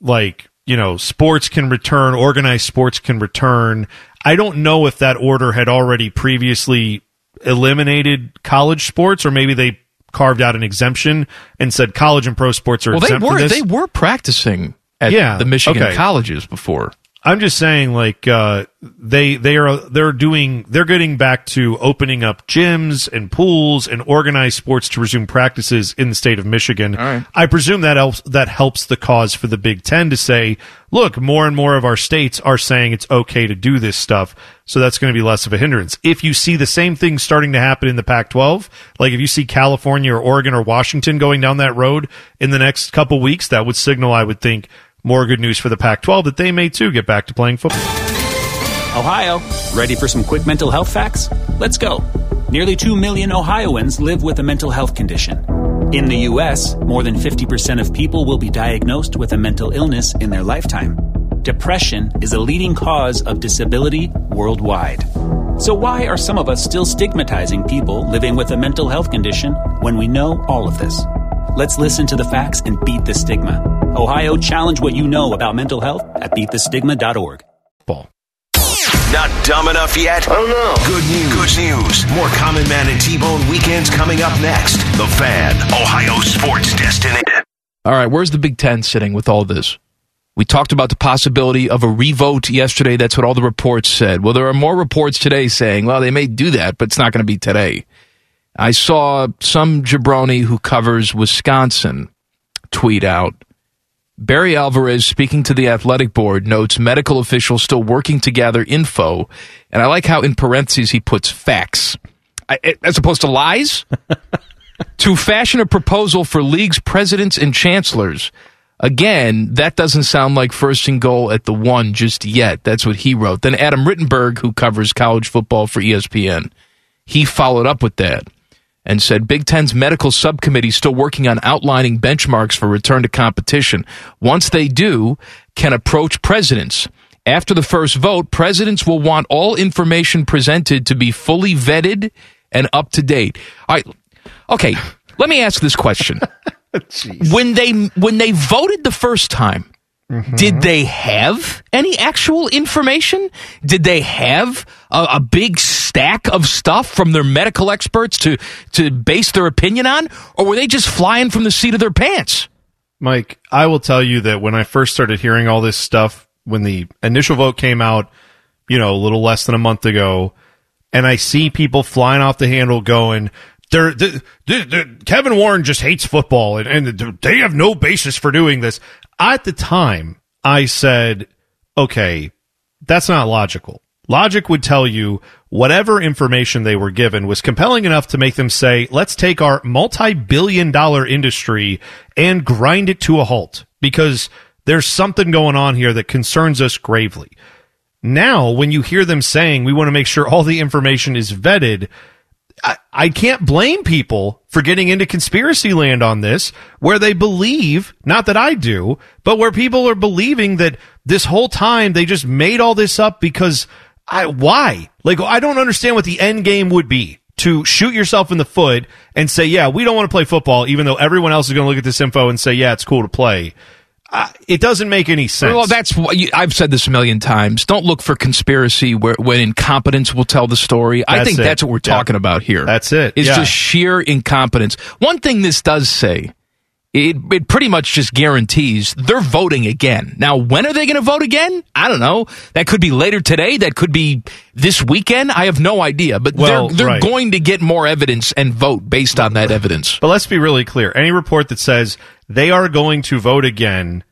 like you know, sports can return, organized sports can return. I don't know if that order had already previously eliminated college sports, or maybe they carved out an exemption and said college and pro sports are Well, they exempt from were they were practicing at Yeah, the Michigan okay. colleges before. I'm just saying, like uh, they they are they're doing they're getting back to opening up gyms and pools and organized sports to resume practices in the state of Michigan. I presume that helps that helps the cause for the Big Ten to say, look, more and more of our states are saying it's okay to do this stuff, so that's going to be less of a hindrance. If you see the same thing starting to happen in the Pac-12, like if you see California or Oregon or Washington going down that road in the next couple weeks, that would signal, I would think more good news for the Pac 12 that they may too get back to playing football. Ohio, ready for some quick mental health facts? Let's go. Nearly 2 million Ohioans live with a mental health condition. In the U.S., more than 50% of people will be diagnosed with a mental illness in their lifetime. Depression is a leading cause of disability worldwide. So, why are some of us still stigmatizing people living with a mental health condition when we know all of this? Let's listen to the facts and beat the stigma. Ohio, challenge what you know about mental health at beatthestigma.org. Ball. Not dumb enough yet? I don't know. Good news. Good news. More Common Man and T-Bone weekends coming up next. The Fan, Ohio sports destination. All right, where's the Big Ten sitting with all this? We talked about the possibility of a revote yesterday. That's what all the reports said. Well, there are more reports today saying, well, they may do that, but it's not going to be today. I saw some jabroni who covers Wisconsin tweet out Barry Alvarez, speaking to the athletic board, notes medical officials still working to gather info. And I like how in parentheses he puts facts I, as opposed to lies. [laughs] to fashion a proposal for leagues, presidents, and chancellors. Again, that doesn't sound like first and goal at the one just yet. That's what he wrote. Then Adam Rittenberg, who covers college football for ESPN, he followed up with that and said Big Ten's medical subcommittee is still working on outlining benchmarks for return to competition. Once they do, can approach presidents. After the first vote, presidents will want all information presented to be fully vetted and up to date. All right. Okay, let me ask this question. [laughs] when they when they voted the first time, did mm-hmm. they have any actual information? Did they have a, a, big stack of stuff from their medical experts to to base their opinion on, or were they just flying from the seat of their pants? Mike, I will tell you that when I first started hearing all this stuff, when the initial vote came out, you know, a little less than a month ago, and I see people flying off the handle going, they're, they're, they're, Kevin Warren just hates football and, and they have no basis for doing this. At the time, I said, okay, that's not logical. Logic would tell you whatever information they were given was compelling enough to make them say, let's take our multi billion dollar industry and grind it to a halt because there's something going on here that concerns us gravely. Now, when you hear them saying we want to make sure all the information is vetted, I, can't blame people for getting into conspiracy land on this, where they believe, not that I do, but where people are believing that this whole time they just made all this up because I, why? Like, I don't understand what the end game would be to shoot yourself in the foot and say, yeah, we don't want to play football, even though everyone else is going to look at this info and say, yeah, it's cool to play. Uh, it doesn't make any sense. Well, that's what you, I've said this a million times. Don't look for conspiracy where when incompetence will tell the story. That's I think it. that's what we're Yeah. talking about here. That's it. It's Yeah. just sheer incompetence. One thing this does say, it it pretty much just guarantees they're voting again. Now, when are they going to vote again? I don't know. That could be later today. That could be this weekend. I have no idea. But Well, they're they're right. going to get more evidence and vote based on that evidence. But let's be really clear. Any report that says they are going to vote again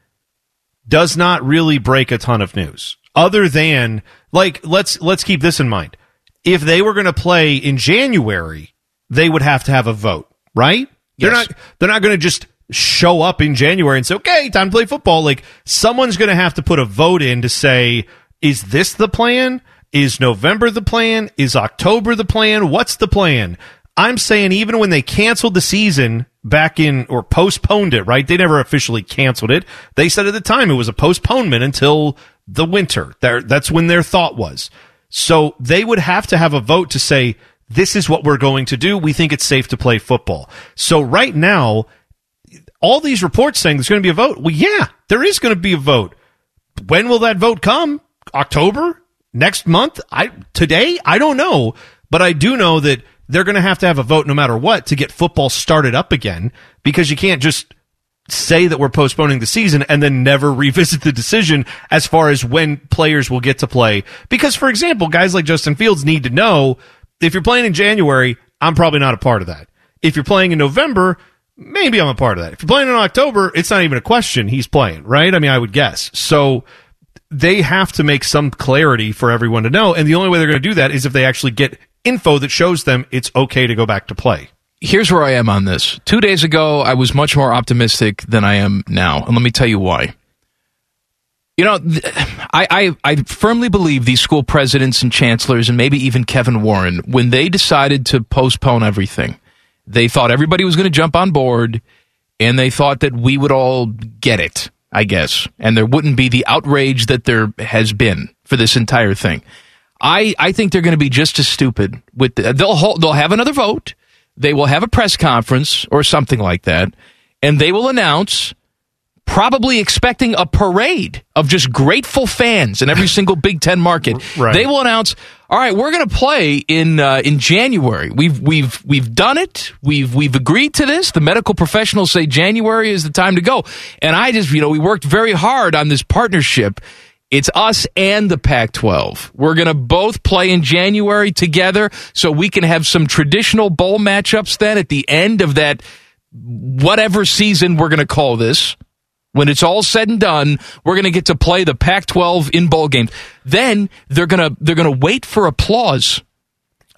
does not really break a ton of news. Other than like let's let's keep this in mind. If they were going to play in January, they would have to have a vote, right? They're not they're not going to just show up in January and say, "Okay, time to play football." Like someone's going to have to put a vote in to say, "Is this the plan? Is November the plan? Is October the plan? What's the plan?" I'm saying even when they canceled the season back in or postponed it, right? They never officially canceled it. They said at the time it was a postponement until the winter. There, that's when their thought was. So they would have to have a vote to say, this is what we're going to do. We think it's safe to play football. So right now, all these reports saying there's going to be a vote. Well, yeah, there is going to be a vote. When will that vote come? October? Next month? I today? I don't know, but I do know that they're going to have to have a vote no matter what to get football started up again because you can't just say that we're postponing the season and then never [laughs] revisit the decision as far as when players will get to play. Because, for example, guys like Justin Fields need to know if you're playing in January, I'm probably not a part of that. If you're playing in November, maybe I'm a part of that. If you're playing in October, it's not even a question. He's playing, right? I mean, I would guess. So they have to make some clarity for everyone to know. And the only way they're going to do that is if they actually get info that shows them it's okay to go back to play. Here's where I am on this. Two days ago, I was much more optimistic than I am now. And let me tell you why. You know, I, I, I firmly believe these school presidents and chancellors, and maybe even Kevin Warren, when they decided to postpone everything, they thought everybody was going to jump on board, and they thought that we would all get it, I guess, and there wouldn't be the outrage that there has been for this entire thing. I, I think they're going to be just as stupid with the, they'll hold, they'll have another vote, they will have a press conference or something like that, and they will announce probably expecting a parade of just grateful fans in every [laughs] single Big Ten market. Right. They will announce, "All right, we're going to play in uh, in January. We've we've we've done it. We've we've agreed to this. The medical professionals say January is the time to go." And I just, you know, we worked very hard on this partnership. It's us and the Pac 12. We're going to both play in January together so we can have some traditional bowl matchups then at the end of that whatever season we're going to call this. When it's all said and done, we're going to get to play the Pac-12 in bowl games. Then they're going to they're going to wait for applause.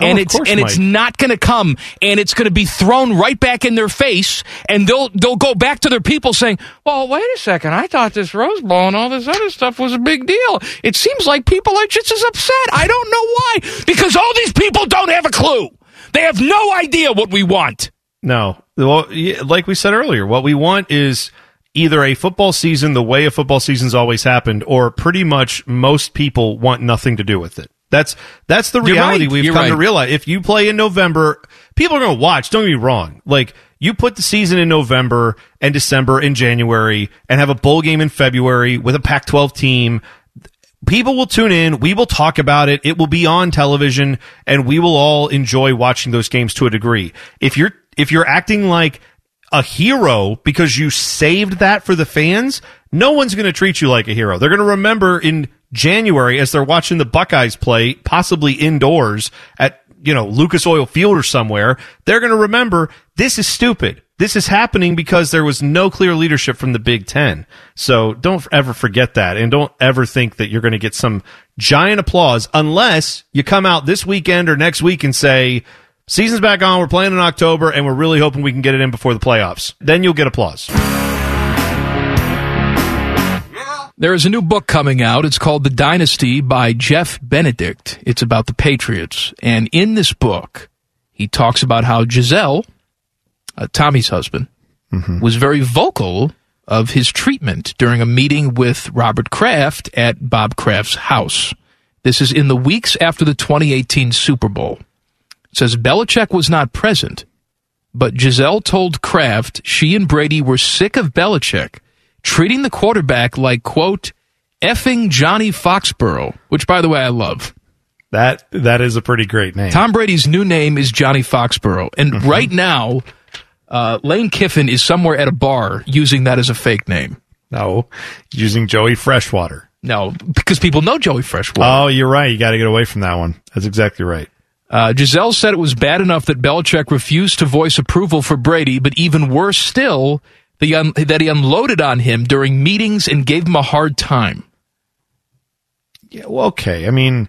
Oh, and it's and it's not going to come and it's going to be thrown right back in their face and they'll they'll go back to their people saying, "Well, wait a second. I thought this Rose Bowl and all this other stuff was a big deal. It seems like people are just as upset. I don't know why because all these people don't have a clue. They have no idea what we want." No. Well, like we said earlier, what we want is either a football season the way a football season's always happened, or pretty much most people want nothing to do with it. That's that's the reality right. we've You're come to realize. If you play in November, people are going to watch. Don't get me wrong. Like you put the season in November and December and January, and have a bowl game in February with a Pac-12 team people will tune in. We will talk about it. It will be on television and we will all enjoy watching those games to a degree. If you're, if you're acting like a hero because you saved that for the fans, no one's going to treat you like a hero. They're going to remember in January as they're watching the Buckeyes play, possibly indoors at, you know, Lucas Oil Field or somewhere. They're going to remember this is stupid. This is happening because there was no clear leadership from the Big Ten. So don't ever forget that. And don't ever think that you're going to get some giant applause unless you come out this weekend or next week and say, season's back on. We're playing in October and we're really hoping we can get it in before the playoffs. Then you'll get applause. There is a new book coming out. It's called The Dynasty by Jeff Benedict. It's about the Patriots. And in this book, he talks about how Gisele, uh, Tommy's husband, was very vocal of his treatment during a meeting with Robert Kraft at Bob Kraft's house. This is in the weeks after the 2018 Super Bowl. It says Belichick was not present, but Gisele told Kraft she and Brady were sick of Belichick treating the quarterback like, quote, effing Johnny Foxborough, which, by the way, I love. That that is a pretty great name. Tom Brady's new name is Johnny Foxborough. And right now, uh, Lane Kiffin is somewhere at a bar using that as a fake name. No, using Joey Freshwater. No, because people know Joey Freshwater. Oh, you're right. You got to get away from that one. That's exactly right. Uh, Gisele said it was bad enough that Belichick refused to voice approval for Brady, but even worse still, that he unloaded on him during meetings and gave him a hard time. Yeah, well, okay. I mean,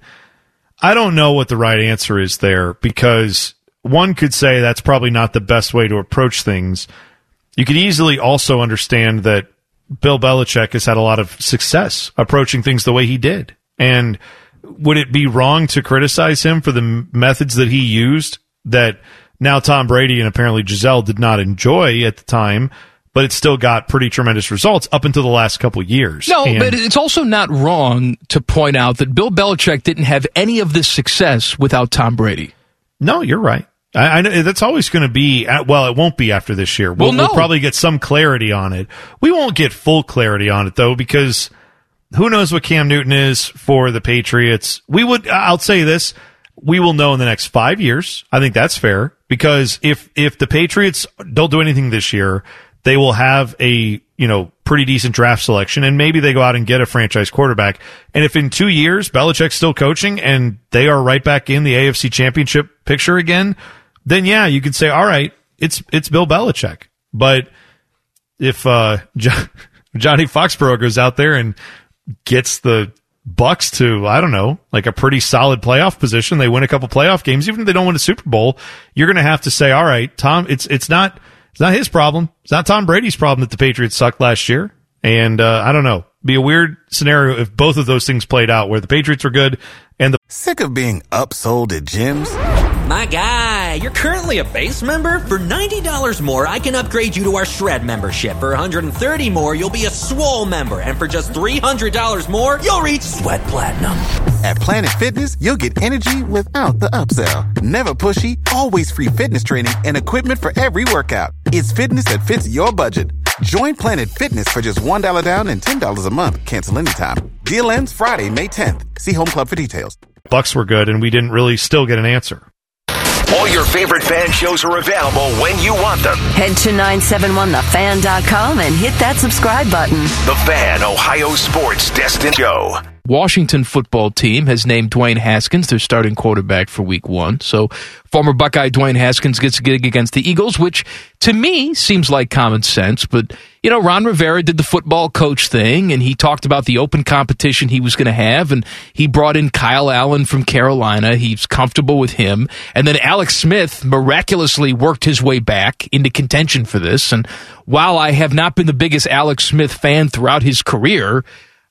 I don't know what the right answer is there because one could say that's probably not the best way to approach things. You could easily also understand that Bill Belichick has had a lot of success approaching things the way he did. And would it be wrong to criticize him for the methods that he used that now Tom Brady and apparently Gisele did not enjoy at the time, but it still got pretty tremendous results up until the last couple years. No, And- but it's also not wrong to point out that Bill Belichick didn't have any of this success without Tom Brady. No, you're right. I, I know that's always going to be. uh, Well, it won't be after this year. We'll, Well, no. we'll probably get some clarity on it. We won't get full clarity on it though, because who knows what Cam Newton is for the Patriots? We would. I'll say this: we will know in the next five years. I think that's fair because if if the Patriots don't do anything this year, they will have a, you know, pretty decent draft selection and maybe they go out and get a franchise quarterback. And if in two years Belichick's still coaching and they are right back in the AFC championship picture again, then yeah, you could say, all right, it's, it's Bill Belichick. But if, uh, [laughs] Johnny Foxborough goes out there and gets the Bucs to, I don't know, like a pretty solid playoff position. They win a couple playoff games, even if they don't win a Super Bowl. You're going to have to say, all right, Tom, it's, it's not, it's not his problem. It's not Tom Brady's problem that the Patriots sucked last year. And, uh, I don't know, be a weird scenario if both of those things played out where the Patriots were good and the. Sick of being upsold at gyms? My guy, you're currently a base member. For $90 more, I can upgrade you to our Shred membership. For $130 more, you'll be a Swole member. And for just $300 more, you'll reach Sweat Platinum. At Planet Fitness, you'll get energy without the upsell. Never pushy, always free fitness training and equipment for every workout. It's fitness that fits your budget. Join Planet Fitness for just $1 down and $10 a month. Cancel anytime. Deal ends Friday, May 10th. See Home Club for details. Bucs were good and we didn't really still get an answer. All your favorite fan shows are available when you want them. Head to 971thefan.com and hit that subscribe button. The Fan, Ohio Sports Destin Show. Washington football team has named Dwayne Haskins their starting quarterback for week one. So former Buckeye Dwayne Haskins gets a gig against the Eagles, which to me seems like common sense. But, you know, Ron Rivera did the football coach thing and he talked about the open competition he was going to have. And he brought in Kyle Allen from Carolina. He's comfortable with him. And then Alex Smith miraculously worked his way back into contention for this. And while I have not been the biggest Alex Smith fan throughout his career,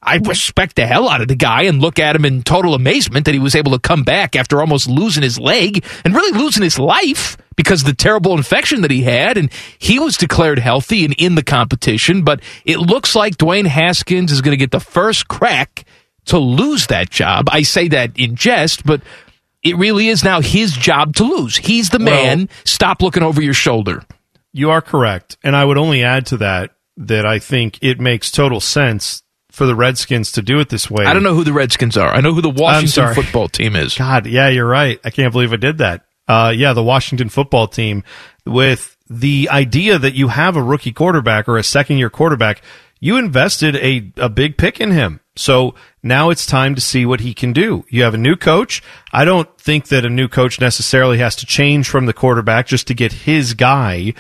I respect the hell out of the guy and look at him in total amazement that he was able to come back after almost losing his leg and really losing his life because of the terrible infection that he had. And he was declared healthy and in the competition. But it looks like Dwayne Haskins is going to get the first crack to lose that job. I say that in jest, but it really is now his job to lose. He's the man. Well, Stop looking over your shoulder. You are correct. And I would only add to that that I think it makes total sense for the Redskins to do it this way. I don't know who the Redskins are. I know who the Washington football team is. God, yeah, you're right. I can't believe I did that. Uh, yeah, the Washington football team with the idea that you have a rookie quarterback or a second year quarterback, you invested a, a big pick in him. So now it's time to see what he can do. You have a new coach. I don't think that a new coach necessarily has to change from the quarterback just to get his guy,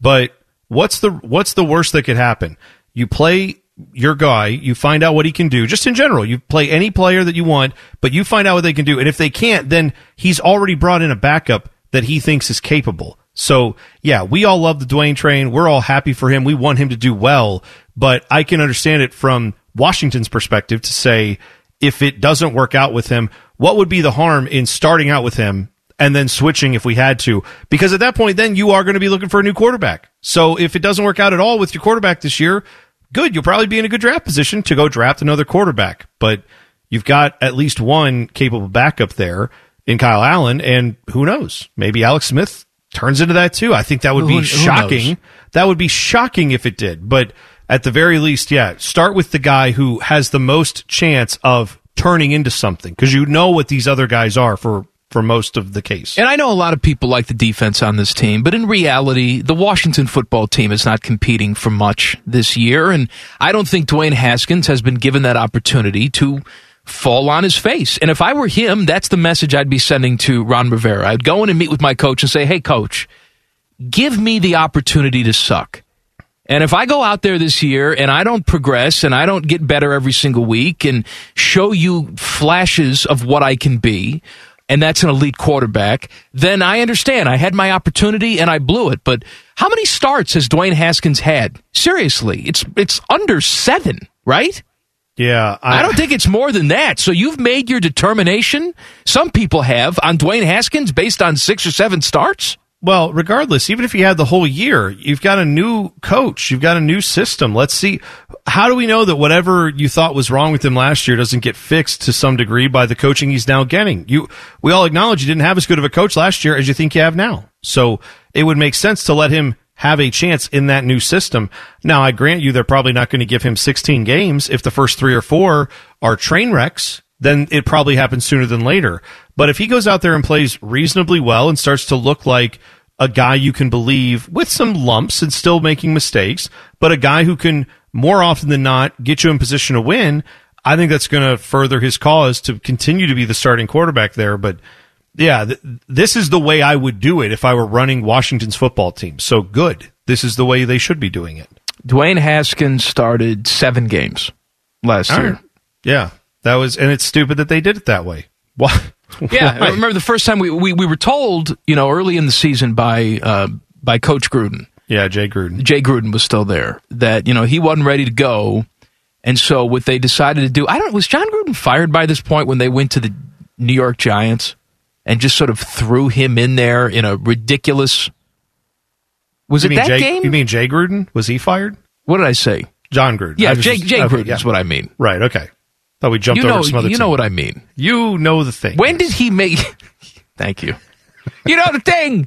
but what's the, what's the worst that could happen? You play your guy, you find out what he can do. Just in general, you play any player that you want, but you find out what they can do. And if they can't, then he's already brought in a backup that he thinks is capable. So yeah, we all love the Dwayne train. We're all happy for him. We want him to do well, but I can understand it from Washington's perspective to say, if it doesn't work out with him, what would be the harm in starting out with him and then switching if we had to? Because at that point, then you are going to be looking for a new quarterback. So if it doesn't work out at all with your quarterback this year, good. You'll probably be in a good draft position to go draft another quarterback, but you've got at least one capable backup there in Kyle Allen, and who knows? Maybe Alex Smith turns into that too. I think that would be who, shocking. that would be shocking if it did, but at the very least, yeah, start with the guy who has the most chance of turning into something because you know what these other guys are for for most of the case. And I know a lot of people like the defense on this team, but in reality, the Washington football team is not competing for much this year. And I don't think Dwayne Haskins has been given that opportunity to fall on his face. And if I were him, that's the message I'd be sending to Ron Rivera. I'd go in and meet with my coach and say, hey, coach, give me the opportunity to suck. And if I go out there this year and I don't progress and I don't get better every single week and show you flashes of what I can be, and that's an elite quarterback, then I understand. I had my opportunity and I blew it. But how many starts has Dwayne Haskins had? Seriously, it's it's under seven, right? Yeah, I, I, don't think it's more than that. So you've made your determination. Some people have on Dwayne Haskins based on six or seven starts. Well, regardless, even if you had the whole year, you've got a new coach, you've got a new system. Let's see. How do we know that whatever you thought was wrong with him last year doesn't get fixed to some degree by the coaching he's now getting? You, we all acknowledge you didn't have as good of a coach last year as you think you have now. So it would make sense to let him have a chance in that new system. Now, I grant you they're probably not going to give him 16 games if the first three or four are train wrecks then it probably happens sooner than later. But if he goes out there and plays reasonably well and starts to look like a guy you can believe with some lumps and still making mistakes, but a guy who can more often than not get you in position to win. I think that's going to further his cause to continue to be the starting quarterback there. But yeah, th- this is the way I would do it if I were running Washington's football team. So good. This is the way they should be doing it. Dwayne Haskins started seven games last All year. right. Yeah, that was, and it's stupid that they did it that way. Why? [laughs] Yeah, I remember the first time we, we, we were told, you know, early in the season by uh, by Coach Gruden. Yeah, Jay Gruden. Jay Gruden was still there. That you know he wasn't ready to go, and so what they decided to do. I don't. Was John Gruden fired by this point when they went to the New York Giants and just sort of threw him in there in a ridiculous? Was You it that Jay, game? You mean Jay Gruden? Was he fired? What did I say? John Gruden. Yeah, just Jay, was- Jay okay, Gruden yeah. is what I mean. Right. Okay. Thought we jumped you know, over some other. you know what I mean. You know the thing. When did he make? [laughs] Thank you. You know the thing.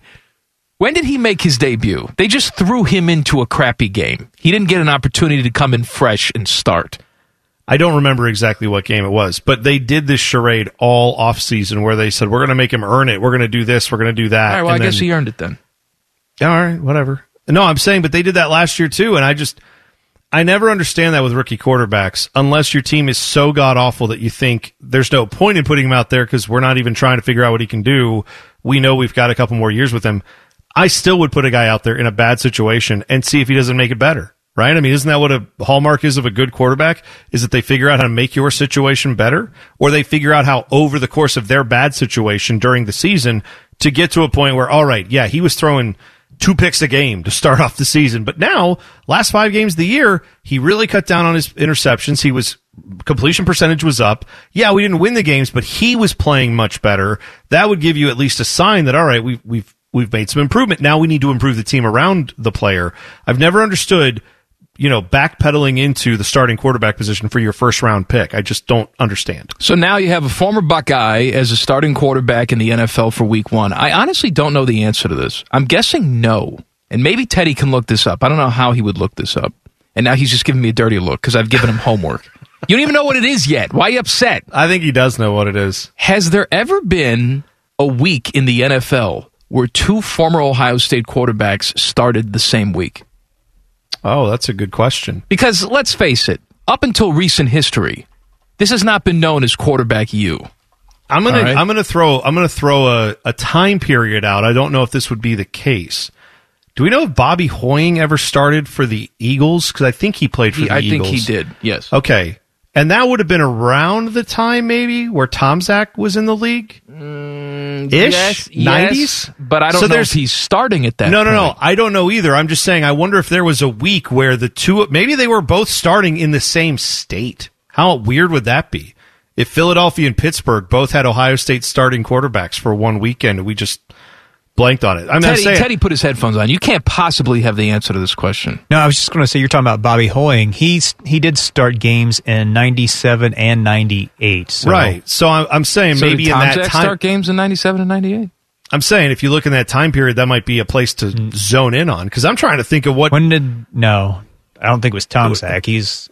When did he make his debut? They just threw him into a crappy game. He didn't get an opportunity to come in fresh and start. I don't remember exactly what game it was, but they did this charade all off season where they said we're going to make him earn it. We're going to do this. We're going to do that. All right, well, I and guess he earned it then. All right, whatever. No, I'm saying, but they did that last year too, and I just I never understand that with rookie quarterbacks unless your team is so god awful that you think there's no point in putting him out there because we're not even trying to figure out what he can do. We know we've got a couple more years with him. I still would put a guy out there in a bad situation and see if he doesn't make it better. Right? I mean, isn't that what a hallmark is of a good quarterback? Is that they figure out how to make your situation better or they figure out how over the course of their bad situation during the season to get to a point where, all right, yeah, he was throwing two picks a game to start [laughs] off the season. But now, last five games of the year, he really cut down on his interceptions. He was completion percentage was up. Yeah, we didn't win the games, but he was playing much better. That would give you at least a sign that all right, we've we've we've made some improvement. Now we need to improve the team around the player. I've never understood you know, backpedaling into the starting quarterback position for your first round pick. I just don't understand. So now you have a former Buckeye as a starting quarterback in the NFL for week one. I honestly don't know the answer to this. I'm guessing no. And maybe Teddy can look this up. I don't know how he would look this up. And now he's just giving me a dirty look because I've given him homework. [laughs] You don't even know what it is yet. Why are you upset? I think he does know what it is. Has there ever been a week in the NFL where two former Ohio State quarterbacks started the same week? Oh, that's a good question. Because let's face it, up until recent history, this has not been known as quarterback U. I'm gonna right. I'm gonna throw I'm gonna throw a, a time period out. I don't know if this would be the case. Do we know if Bobby Hoying ever started for the Eagles? Because I think he played for He- the I Eagles. I think he did. Yes. Okay, and that would have been around the time maybe where Tomczak was in the league. Ish, Mm, Yes, nineties. yes, but I don't know if he's starting at that. No, no, no. I don't know either. I'm just saying. I wonder if there was a week where the two, maybe they were both starting in the same state. How weird would that be? If Philadelphia and Pittsburgh both had Ohio State starting quarterbacks for one weekend, and we just blanked on it. I mean, I'm Teddy, saying, Teddy put his headphones on. You can't possibly have the answer to this question. No, I was just going to say you're talking about Bobby Hoying. He's he did start games in '97 and '98. So. right. So I'm, I'm saying So maybe did in that Zach time. start games in '97 and '98. I'm saying if you look in that time period, that might be a place to Hmm. zone in on because I'm trying to think of what. When did no? I don't think it was Tom Zach. He's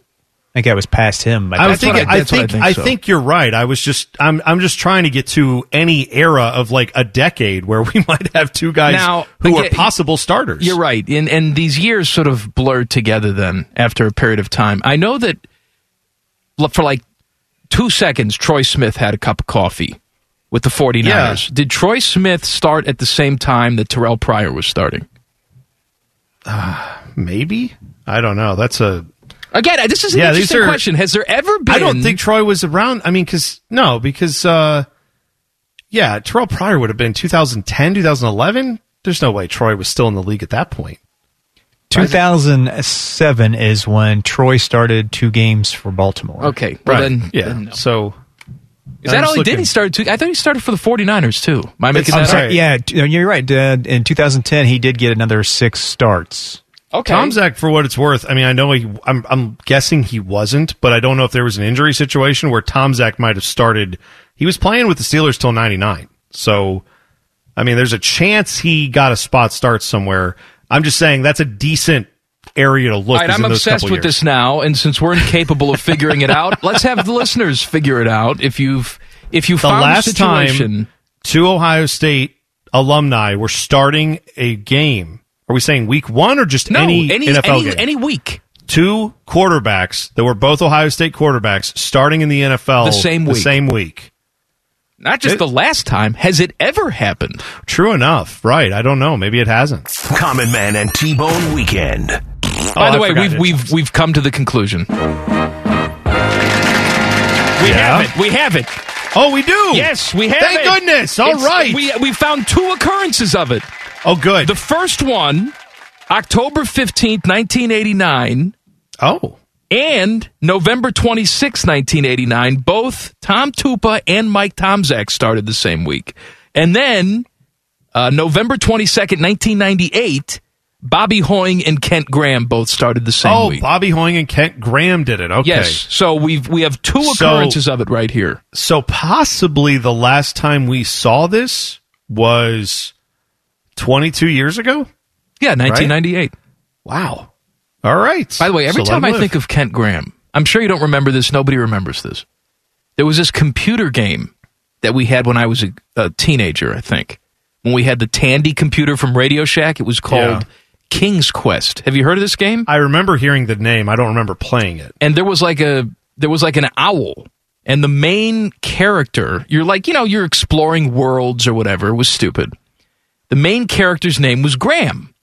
I think I was past him. But I think I- I, that's what I think think I so. think you're right. I was just I'm I'm just trying to get to any era of like a decade where we [laughs] might have two guys Now, who are possible starters. You're right, and and these years sort of blurred together. Then after a period of time, I know that for like two seconds, Troy Smith had a cup of coffee with the 49ers. Did Troy Smith start at the same time that Terrelle Pryor was starting? Uh, maybe I don't know. That's a Again, this is an Yeah, interesting are- question. Has there ever been? I don't think Troy was around. I mean, because no, because uh, yeah, Terrelle Pryor would have been 2010, 2011. There's no way Troy was still in the league at that point. 2007 is when Troy started two games for Baltimore. Okay, well then, yeah. then no. So Is that I'm all he just did? He looking- started. Two, I thought he started for the 49ers too. Am I making I'm that sorry. up? Yeah, you're right. Uh, in 2010, he did get another six starts. Okay. Tom Zach, for what it's worth, I mean, I know he. I'm, I'm guessing he wasn't, but I don't know if there was an injury situation where Tomczak might have started. He was playing with the Steelers till '99, so I mean, there's a chance he got a spot start somewhere. I'm just saying that's a decent area to look. Right, I'm obsessed with years. this now, and since we're incapable of figuring it out, [laughs] let's have the listeners figure it out. If you've if you The found last a situation, time two Ohio State alumni were starting a game. Are we saying week one or just No, any, any NFL any, game? any week. Two quarterbacks that were both Ohio State quarterbacks starting in the NFL The same The week. same week. Not just It- the last time. Has it ever happened? True enough. Right. I don't know. Maybe it hasn't. Common Man and T Bone Weekend. Oh, By Oh, the I way, we've we've we've come to the conclusion. We Yeah? have it. We have it. Oh, we do. Yes, we have Thank it. goodness. All All right. right. We we found two occurrences of it. Oh, good. The first one, October 15th, 1989, oh. and November 26th, 1989, both Tom Tupa and Mike Tomczak started the same week. And then uh, November 22nd, 1998, Bobby Hoying and Kent Graham both started the same oh, week. Bobby Hoying and Kent Graham did it. Okay. Yes. So we've we have two So- occurrences of it right here. So possibly the last time we saw this was 22 years ago? Yeah, 1998. Wow. All right. By the way, every So time I live. think of Kent Graham, I'm sure you don't remember this. Nobody remembers this. There was this computer game that we had when I was a, a teenager, I think. When we had the Tandy computer from Radio Shack, it was called Yeah. King's Quest. Have you heard of this game? I remember hearing the name. I don't remember playing it. and there was like a there was like an owl and the main character you're like you know you're exploring worlds or whatever it was stupid the main character's name was graham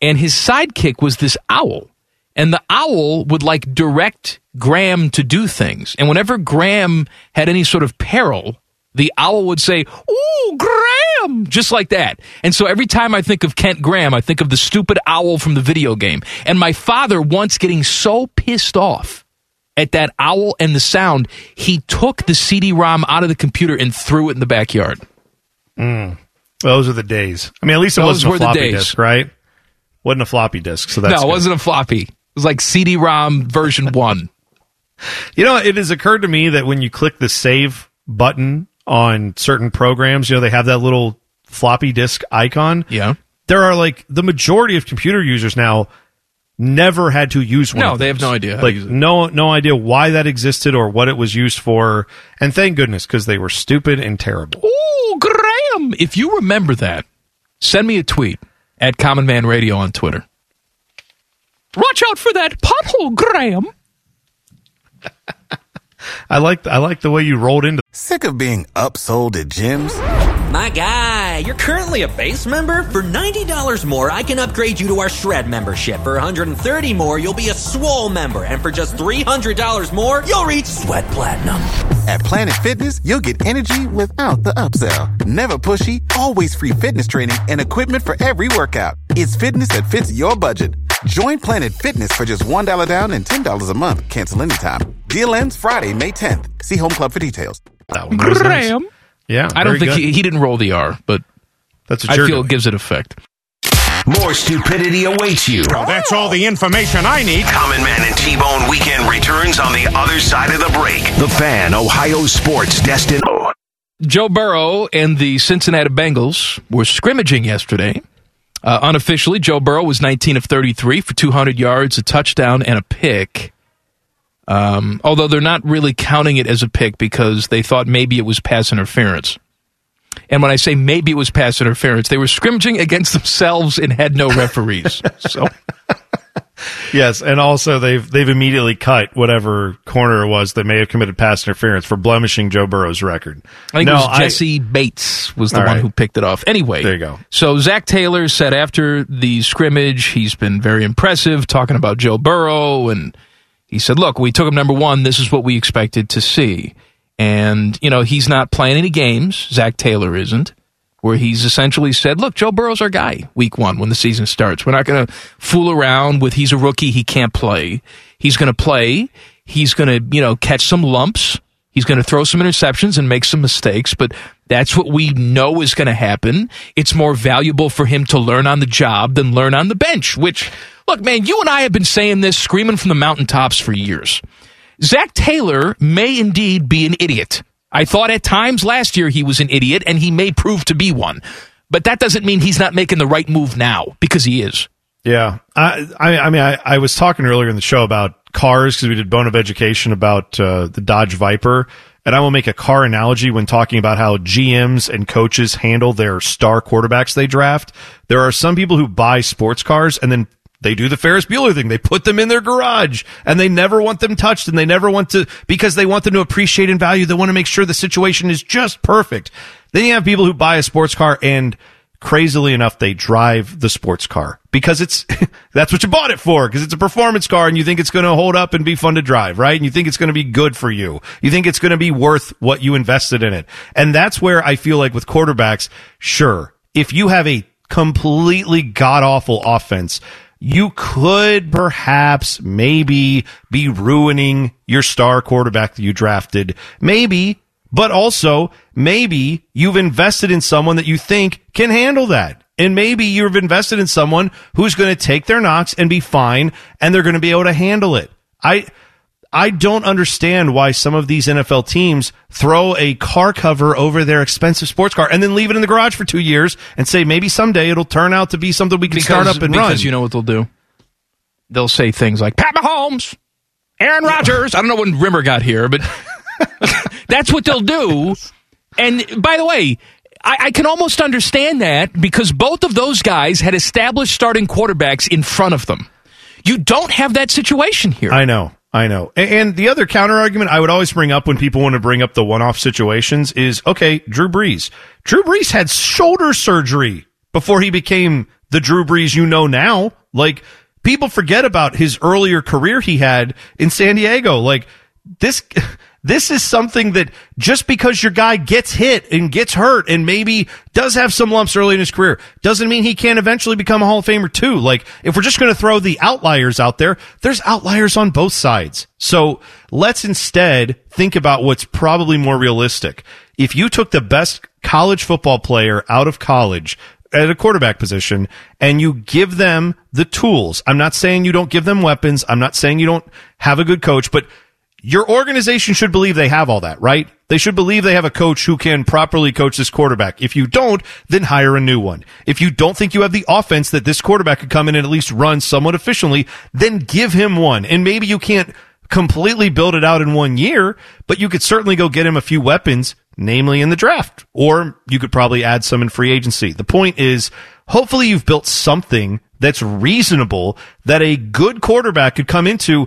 and his sidekick was this owl. And the owl would like direct graham to do things. And whenever graham had any sort of peril the owl would say ooh graham! Just like that. And so every time i think of kent graham i think of the stupid owl from the video game. And my father once getting so pissed off at that owl and the sound, he took the CD-ROM out of the computer and threw it in the backyard. Mm. Those are the days. I mean, at least it Those wasn't were a the floppy days. disk, right? Wasn't a floppy disk, so that's no, it good. wasn't a floppy. It was like CD-ROM version one. You know, it has occurred to me that when you click the save button on certain programs, you know, they have that little floppy disk icon. Yeah. There are like the majority of computer users now never had to use one. No, of they have those. no idea how to Like use it. no no idea why that existed or what it was used for. And thank goodness because they were stupid and terrible. Ooh, If you remember that, send me a tweet at Common Man Radio on Twitter. Watch out for that pothole, Graham. [laughs] I like I like the way you rolled into Sick of being upsold at gyms? My guy, you're currently a base member? For $90 more, I can upgrade you to our Shred membership. For 130 more, you'll be a Swole member. And for just $300 more, you'll reach Sweat Platinum. At Planet Fitness, you'll get energy without the upsell. Never pushy, always free fitness training and equipment for every workout. It's fitness that fits your budget. Join Planet Fitness for just $1 down and $10 a month. Cancel anytime. Deal ends Friday, May 10th. See Home Club for details. that one. Was nice. Graham. Yeah, I don't very think good. he, he didn't roll the R, but that's what I you're feel doing. it gives it effect. More stupidity awaits you. Well, That's all the information I need. Common Man and T Bone Weekend returns on the other side of the break. The Fan, Ohio Sports Destin. Joe Burrow and the Cincinnati Bengals were scrimmaging yesterday. Uh, unofficially, Joe Burrow was 19 of 33 for 200 yards, a touchdown, and a pick. Um, although they're not really counting it as a pick because they thought maybe it was pass interference. And when I say maybe it was pass interference, they were scrimmaging against themselves and had no referees. [laughs] so Yes, and also they've they've immediately cut whatever corner it was that may have committed pass interference for blemishing Joe Burrow's record. I think no, it was Jessie Bates was the one right. who picked it off. Anyway, There you go. So Zac Taylor said after the scrimmage, he's been very impressive, talking about Joe Burrow, and he said, "Look, we took him number one. This is what we expected to see." And you know, he's not playing any games. Zac Taylor isn't. Where he's essentially said, "Look, Joe Burrow's our guy. Week one, when the season starts, we're not going to fool around with he's a rookie, he can't play. He's going to play. He's going to, you know, catch some lumps." He's going to throw some interceptions and make some mistakes, but that's what we know is going to happen. It's more valuable for him to learn on the job than learn on the bench, which, look, man, you and I have been saying this, screaming from the mountaintops for years. Zac Taylor may indeed be an idiot. I thought at times last year he was an idiot, and he may prove to be one. But that doesn't mean he's not making the right move now, because he is. Yeah, I, I, I mean, I, I was talking earlier in the show about cars because we did Bone of Education about uh, the Dodge Viper, and I will make a car analogy when talking about how GMs and coaches handle their star quarterbacks they draft. There are some people who buy sports cars and then they do the Ferris Bueller thing. They put them in their garage and they never want them touched and they never want to, because they want them to appreciate and value. They want to make sure the situation is just perfect. Then you have people who buy a sports car and crazily enough, they drive the sports car because it's, [laughs] that's what you bought it for because it's a performance car and you think it's going to hold up and be fun to drive, right? And you think it's going to be good for you. You think it's going to be worth what you invested in it. And that's where I feel like with quarterbacks, sure, if you have a completely god awful offense, you could perhaps maybe be ruining your star quarterback that you drafted. Maybe, but also maybe you've invested in someone that you think can handle that. And maybe you've invested in someone who's going to take their knocks and be fine and they're going to be able to handle it. I, I don't understand why some of these NFL teams throw a car cover over their expensive sports car and then leave it in the garage for two years and say maybe someday it'll turn out to be something we can because, start up and because run. Because you know what they'll do? They'll say things like Pat Mahomes, Aaron Rodgers. I don't know when Rimmer got here, but [laughs] that's what they'll do. And by the way, I, I, can almost understand that because both of those guys had established starting quarterbacks in front of them. You don't have that situation here. I know. I know. And, the other counter argument I would always bring up when people want to bring up the one off situations is okay, Drew Brees. Drew Brees had shoulder surgery before he became the Drew Brees you know now. Like, people forget about his earlier career he had in San Diego. Like, this. This is something that just because your guy gets hit and gets hurt and maybe does have some lumps early in his career doesn't mean he can't eventually become a Hall of Famer too. Like if we're just going to throw the outliers out there, there's outliers on both sides. So let's instead think about what's probably more realistic. If you took the best college football player out of college at a quarterback position and you give them the tools. I'm not saying you don't give them weapons. I'm not saying you don't have a good coach, but your organization should believe they have all that, right? They should believe they have a coach who can properly coach this quarterback. If you don't, then hire a new one. If you don't think you have the offense that this quarterback could come in and at least run somewhat efficiently, then give him one. And maybe you can't completely build it out in one year, but you could certainly go get him a few weapons, namely in the draft, or you could probably add some in free agency. The point is, hopefully you've built something that's reasonable that a good quarterback could come into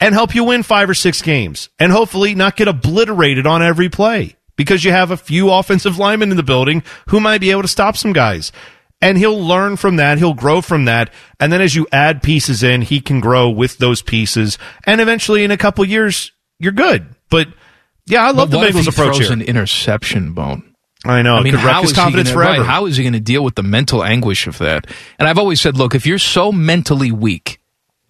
and help you win five or six games and hopefully not get obliterated on every play because you have a few offensive linemen in the building who might be able to stop some guys. And he'll learn from that. He'll grow from that. And then as you add pieces in, he can grow with those pieces. And eventually in a couple years, you're good. But yeah, I love the Bengals approach here. an interception bone. I know. I mean, it could wreck his confidence gonna, forever. right, how is he going to deal with the mental anguish of that? And I've always said, look, if you're so mentally weak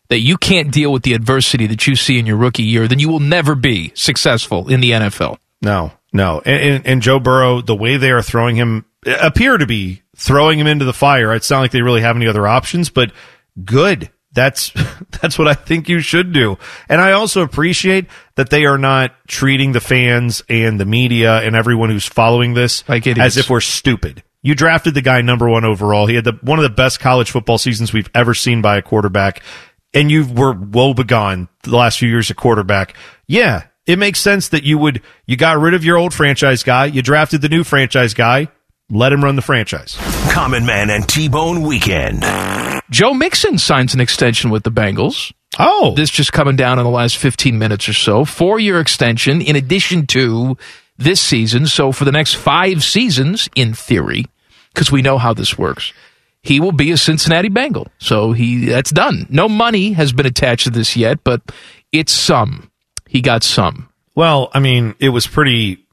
that you can't deal with the adversity that you see in your rookie year, then you will never be successful in the NFL. No, no. And, and, and Joe Burrow, the way they are throwing him, appear to be throwing him into the fire. It's not like they really have any other options, but good. That's [laughs] that's what I think you should do. And I also appreciate that they are not treating the fans and the media and everyone who's following this like as if we're stupid. You drafted the guy number one overall. He had the one of the best college football seasons we've ever seen by a quarterback. And you were woe begone the last few years at quarterback. Yeah, it makes sense that you would you got rid of your old franchise guy, you drafted the new franchise guy, let him run the franchise. Common Man and T Bone Weekend. Joe Mixon signs an extension with the Bengals. Oh. This just coming down in the last 15 minutes or so. Four year extension in addition to this season. So for the next five seasons, in theory, because we know how this works, he will be a Cincinnati Bengal. So he that's done. No money has been attached to this yet, but it's some. He got some. Well, I mean, it was pretty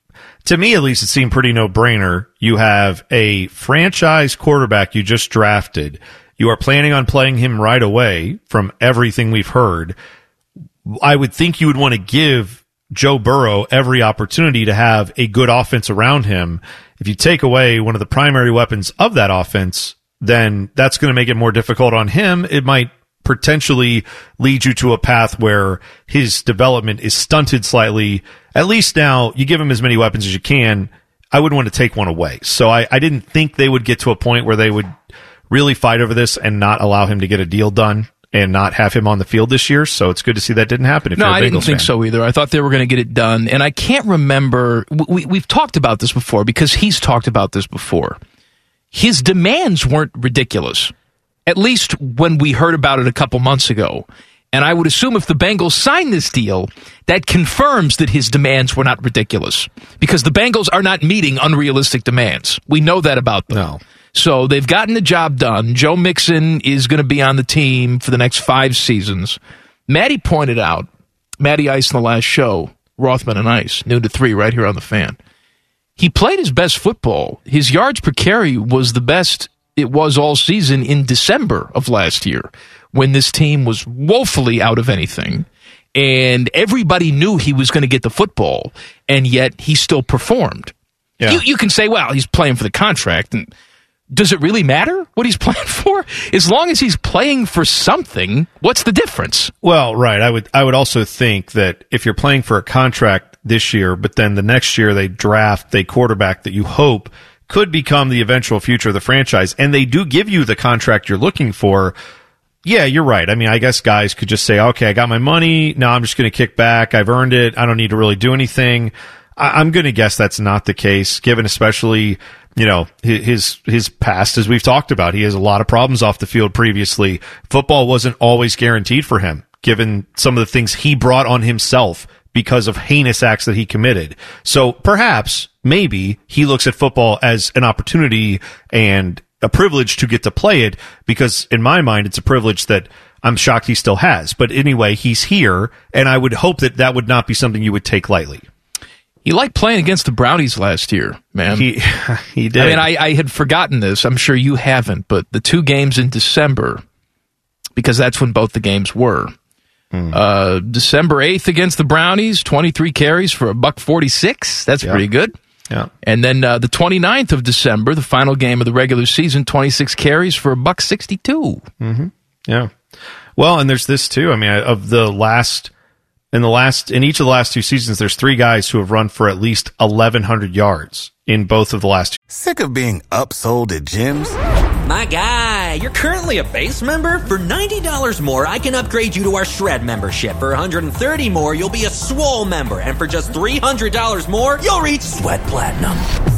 to me at least it seemed pretty no brainer. You have a franchise quarterback you just drafted. You are planning on playing him right away from everything we've heard. I would think you would want to give Joe Burrow every opportunity to have a good offense around him. If you take away one of the primary weapons of that offense, then that's going to make it more difficult on him. It might potentially lead you to a path where his development is stunted slightly. At least now you give him as many weapons as you can. I wouldn't want to take one away. So I, I didn't think they would get to a point where they would really fight over this and not allow him to get a deal done and not have him on the field this year. So it's good to see that didn't happen. If no, you're a I didn't think fan. so either. I thought they were going to get it done, and I can't remember. We, we've talked about this before because he's talked about this before. His demands weren't ridiculous, at least when we heard about it a couple months ago. And I would assume if the Bengals sign this deal, that confirms that his demands were not ridiculous because the Bengals are not meeting unrealistic demands. We know that about them. No. So they've gotten the job done. Joe Mixon is going to be on the team for the next five seasons. Maddie pointed out, Maddie Ice in the last show, Rothman and Ice, noon to three, right here on the fan. He played his best football. His yards per carry was the best it was all season in December of last year when this team was woefully out of anything. And everybody knew he was going to get the football, and yet he still performed. Yeah. You, you can say, well, he's playing for the contract, and does it really matter what he's [laughs] playing for? As long as he's playing for something, what's the difference? Well, right. I would I would also think that if you're playing for a contract this year, but then the next year they draft a quarterback that you hope could become the eventual future of the franchise, and they do give you the contract you're looking for. Yeah, you're right. I mean, I guess guys could just say, okay, I got my money. Now I'm just going to kick back. I've earned it. I don't need to really do anything. I, I'm going to guess that's not the case, given especially, you know, his, his past, as we've talked about. He has a lot of problems off the field previously. Football wasn't always guaranteed for him, given some of the things he brought on himself because of heinous acts that he committed. So perhaps, maybe he looks at football as an opportunity and a privilege to get to play it because in my mind, it's a privilege that I'm shocked he still has. But anyway, he's here and I would hope that that would not be something you would take lightly. He liked playing against the Brownies last year, man. He, [laughs] he did. I mean, I, I had forgotten this. I'm sure you haven't, but the two games in December, because that's when both the games were. Uh, December 8th against the Brownies, 23 carries for a buck 46. That's Yeah. pretty good. Yeah. And then uh, the 29th of December, the final game of the regular season, 26 carries for a buck 62. Mm-hmm. Yeah. Well, and there's this too. I mean, of the last, in the last, in each of the last two seasons, there's three guys who have run for at least 1,100 yards in both of the last two. Sick of being upsold at gyms? My guy, you're currently a base member. For $90 more, I can upgrade you to our Shred membership. For 130 more, you'll be a Swole member. And for just $300 more, you'll reach Sweat Platinum.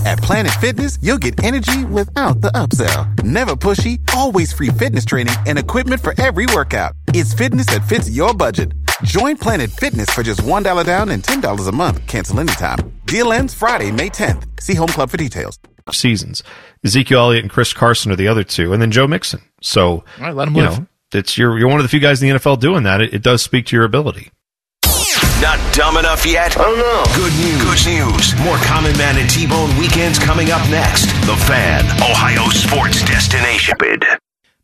At Planet Fitness, you'll get energy without the upsell. Never pushy, always free fitness training and equipment for every workout. It's fitness that fits your budget. Join Planet Fitness for just $1 down and $10 a month. Cancel anytime. Deal ends Friday, May 10th. See Home Club for details. seasons. Ezekiel Elliott and Chris Carson are the other two, and then Joe Mixon. So, All right, let him you live. know, it's you're you're one of the few guys in the NFL doing that. It, it does speak to your ability. Not dumb enough yet? Oh no. Good news. Good news. More Common Man and T-Bone weekends coming up next. The Fan, Ohio sports destination.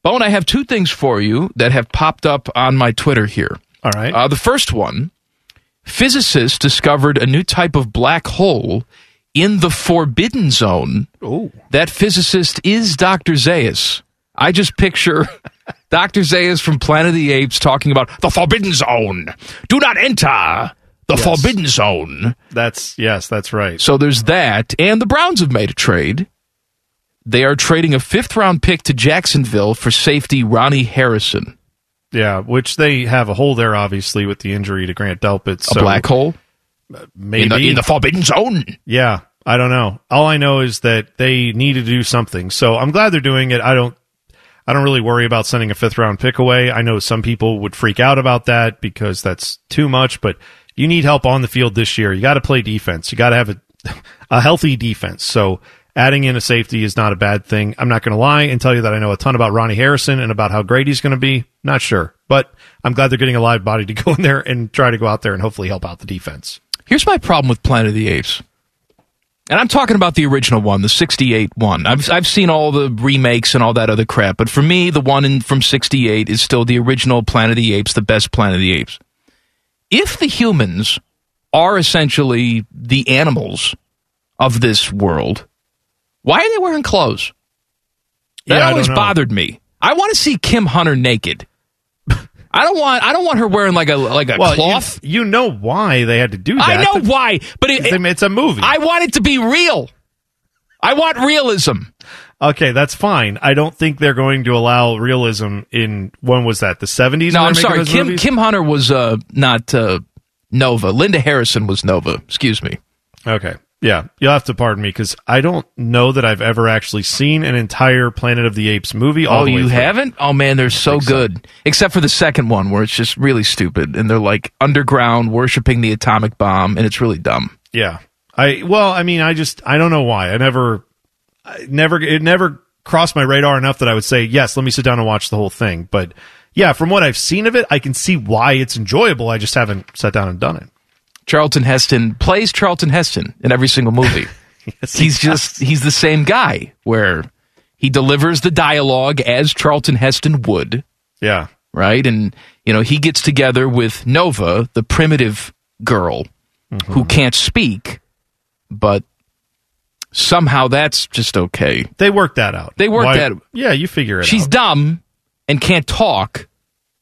Bone, I have two things for you that have popped up on my Twitter here. All right. Uh, the first one physicists discovered a new type of black hole in the forbidden zone. Oh. That physicist is Dr. Zayas. I just picture [laughs] Dr. Zaius from Planet of the Apes talking about the forbidden zone. Do not enter the Yes. forbidden zone. That's yes, that's right. So there's that. And the Browns have made a trade. They are trading a fifth round pick to Jacksonville for safety Ronnie Harrison. Yeah, which they have a hole there, obviously, with the injury to Grant Delpit. A So black hole? maybe In the, in the forbidden zone. Yeah, I don't know. All I know is that they need to do something. So I'm glad they're doing it. I don't I don't really worry about sending a fifth round pick away. I know some people would freak out about that because that's too much, but you need help on the field this year. You got to play defense. You got to have a [laughs] a healthy defense. So adding in a safety is not a bad thing. I'm not going to lie and tell you that I know a ton about Ronnie Harrison and about how great he's going to be. Not sure, but I'm glad they're getting a live body to go in there and try to go out there and hopefully help out the defense. Here's my problem with Planet of the Apes. And I'm talking about the original one, the 68 one. I've, I've seen all the remakes and all that other crap, but for me, the one in, from 68 is still the original Planet of the Apes, the best Planet of the Apes. If the humans are essentially the animals of this world, why are they wearing clothes? That Yeah, always bothered me. I want to see Kim Hunter naked. [laughs] I don't want. I don't want her wearing like a like a Well, cloth. You, know why they had to do that. I know why, but it, It's a- it's a movie. I want it to be real. I want realism. Okay, that's fine. I don't think they're going to allow realism in when was that? The seventies? No, I'm sorry. Kim Kim Hunter was uh, not uh, Nova. Linda Harrison was Nova. Excuse me. Okay. Yeah, you'll have to pardon me because I don't know that I've ever actually seen an entire Planet of the Apes movie. All oh, you through. haven't? Oh man, they're so good. Except for the second one where it's just really stupid and they're like underground worshiping the atomic bomb and it's really dumb. Yeah. I well, I mean, I just I don't know why. I never I never it never crossed my radar enough that I would say, "Yes, let me sit down and watch the whole thing." But yeah, from what I've seen of it, I can see why it's enjoyable. I just haven't sat down and done it. Charlton Heston plays Charlton Heston in every single movie. [laughs] Yes, he he's just he's the same guy where he delivers the dialogue as Charlton Heston would, Yeah. right? And you know, he gets together with Nova, the primitive girl Mm-hmm. who can't speak, but somehow that's just okay. They worked that out. They worked Why- that Yeah, you figure it She's out. dumb and can't talk.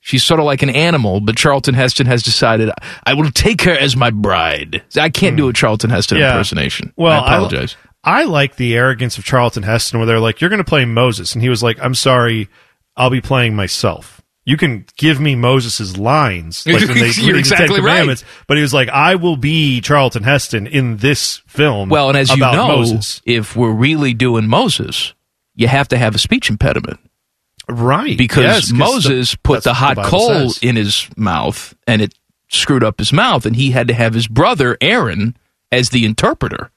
She's sort of like an animal, but Charlton Heston has decided I will take her as my bride. I can't do a Charlton Heston Hmm. Yeah. impersonation. Well, I apologize. I, like the arrogance of Charlton Heston, where they're like, "You're going to play Moses," and he was like, "I'm sorry, I'll be playing myself." You can give me Moses' lines, [laughs] like when they You're the exactly Ten right. But he was like, "I will be Charlton Heston in this film." well, and as you know, Moses, if we're really doing Moses, you have to have a speech impediment right? because Yes, Moses the- put the hot Bible coal says. in his mouth and it screwed up his mouth, and he had to have his brother Aaron as the interpreter.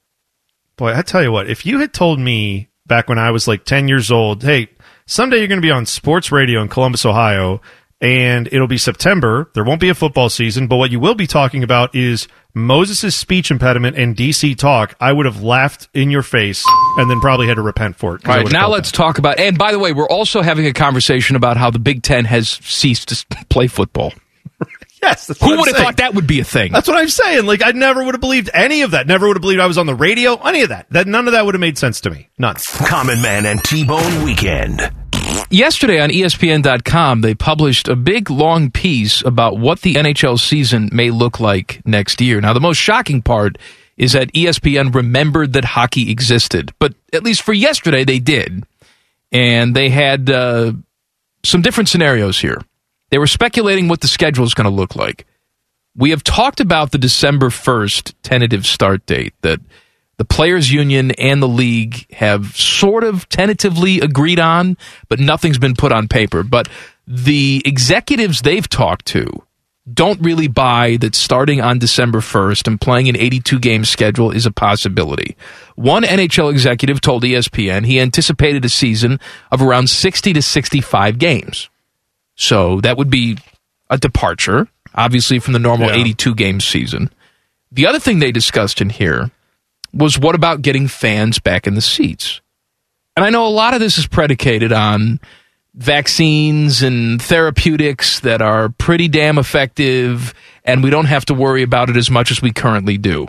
Boy, I tell you what, if you had told me back when I was like 10 years old, hey, someday you're going to be on sports radio in Columbus, Ohio, and it'll be September. There won't be a football season, but what you will be talking about is Moses' speech impediment and DC talk. I would have laughed in your face and then probably had to repent for it. I All right, now let's talk about. And by the way, we're also having a conversation about how the Big Ten has ceased to [laughs] play football. [laughs] yes. Who would have thought that would be a thing? That's what I'm saying. Like, I never would have believed any of that. Never would have believed I was on the radio. Any of that. That none of that would have made sense to me. None. Common Man and T-Bone Weekend. Yesterday on ESPN.com, they published a big long piece about what the NHL season may look like next year. Now, the most shocking part is that ESPN remembered that hockey existed, but at least for yesterday, they did. And they had uh, some different scenarios here. They were speculating what the schedule is going to look like. We have talked about the December 1st tentative start date that the players union and the league have sort of tentatively agreed on, but nothing's been put on paper. But the executives they've talked to don't really buy that starting on December 1st and playing an 82 game schedule is a possibility. One NHL executive told ESPN he anticipated a season of around 60 to 65 games. So that would be a departure, obviously, from the normal Yeah. 82 game season. The other thing they discussed in here was what about getting fans back in the seats? And I know a lot of this is predicated on vaccines and therapeutics that are pretty damn effective, and we don't have to worry about it as much as we currently do.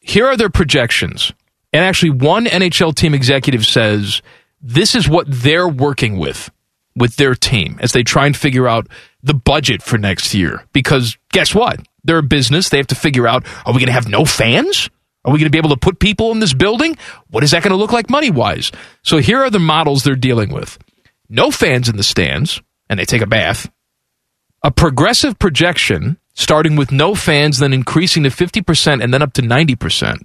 Here are their projections. And actually, one NHL team executive says this is what they're working with with their team as they try and figure out the budget for next year. Because guess what? They're a business. They have to figure out are we going to have no fans? Are we going to be able to put people in this building? What is that going to look like money wise? So here are the models they're dealing with no fans in the stands, and they take a bath. A progressive projection starting with no fans, then increasing to 50% and then up to 90%.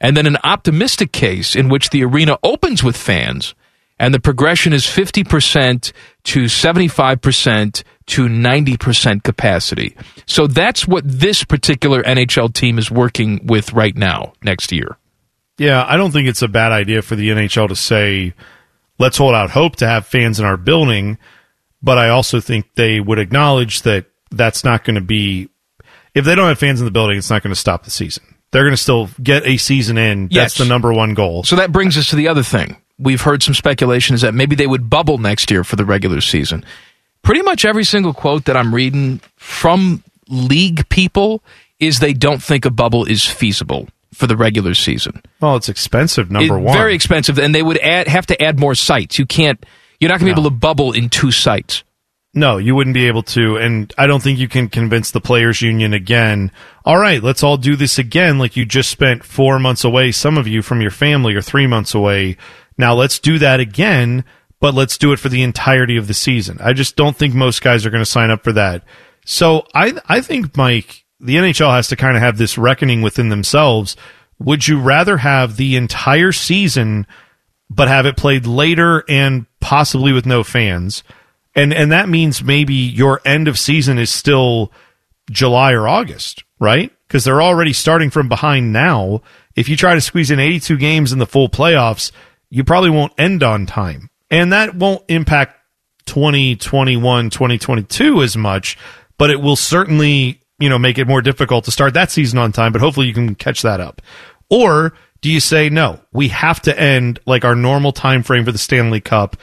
And then an optimistic case in which the arena opens with fans and the progression is 50% to 75% to 90% capacity. So that's what this particular NHL team is working with right now next year. Yeah, I don't think it's a bad idea for the NHL to say, let's hold out hope to have fans in our building. But I also think they would acknowledge that that's not going to be, if they don't have fans in the building, it's not going to stop the season. They're going to still get a season in. Yes. That's the number one goal. So that brings us to the other thing. We've heard some speculation is that maybe they would bubble next year for the regular season. Pretty much every single quote that I'm reading from league people is they don't think a bubble is feasible for the regular season. Well, it's expensive, number It- one. Very expensive, and they would add, have to add more sites. You can't. You're not going to be able to bubble in two sites. No, you wouldn't be able to. And I don't think you can convince the players union again. All right, let's all do this again. Like you just spent four months away, some of you from your family or three months away Now let's do that again, but let's do it for the entirety of the season. I just don't think most guys are going to sign up for that. So I I think Mike, the NHL has to kind of have this reckoning within themselves. Would you rather have the entire season but have it played later and possibly with no fans? And and that means maybe your end of season is still July or August, right? Because they're already starting from behind now. If you try to squeeze in 82 games in the full playoffs, you probably won't end on time. And that won't impact 2021, 2022 as much, but it will certainly, you know, make it more difficult to start that season on time, but hopefully you can catch that up. Or do you say no, we have to end like our normal time frame for the Stanley Cup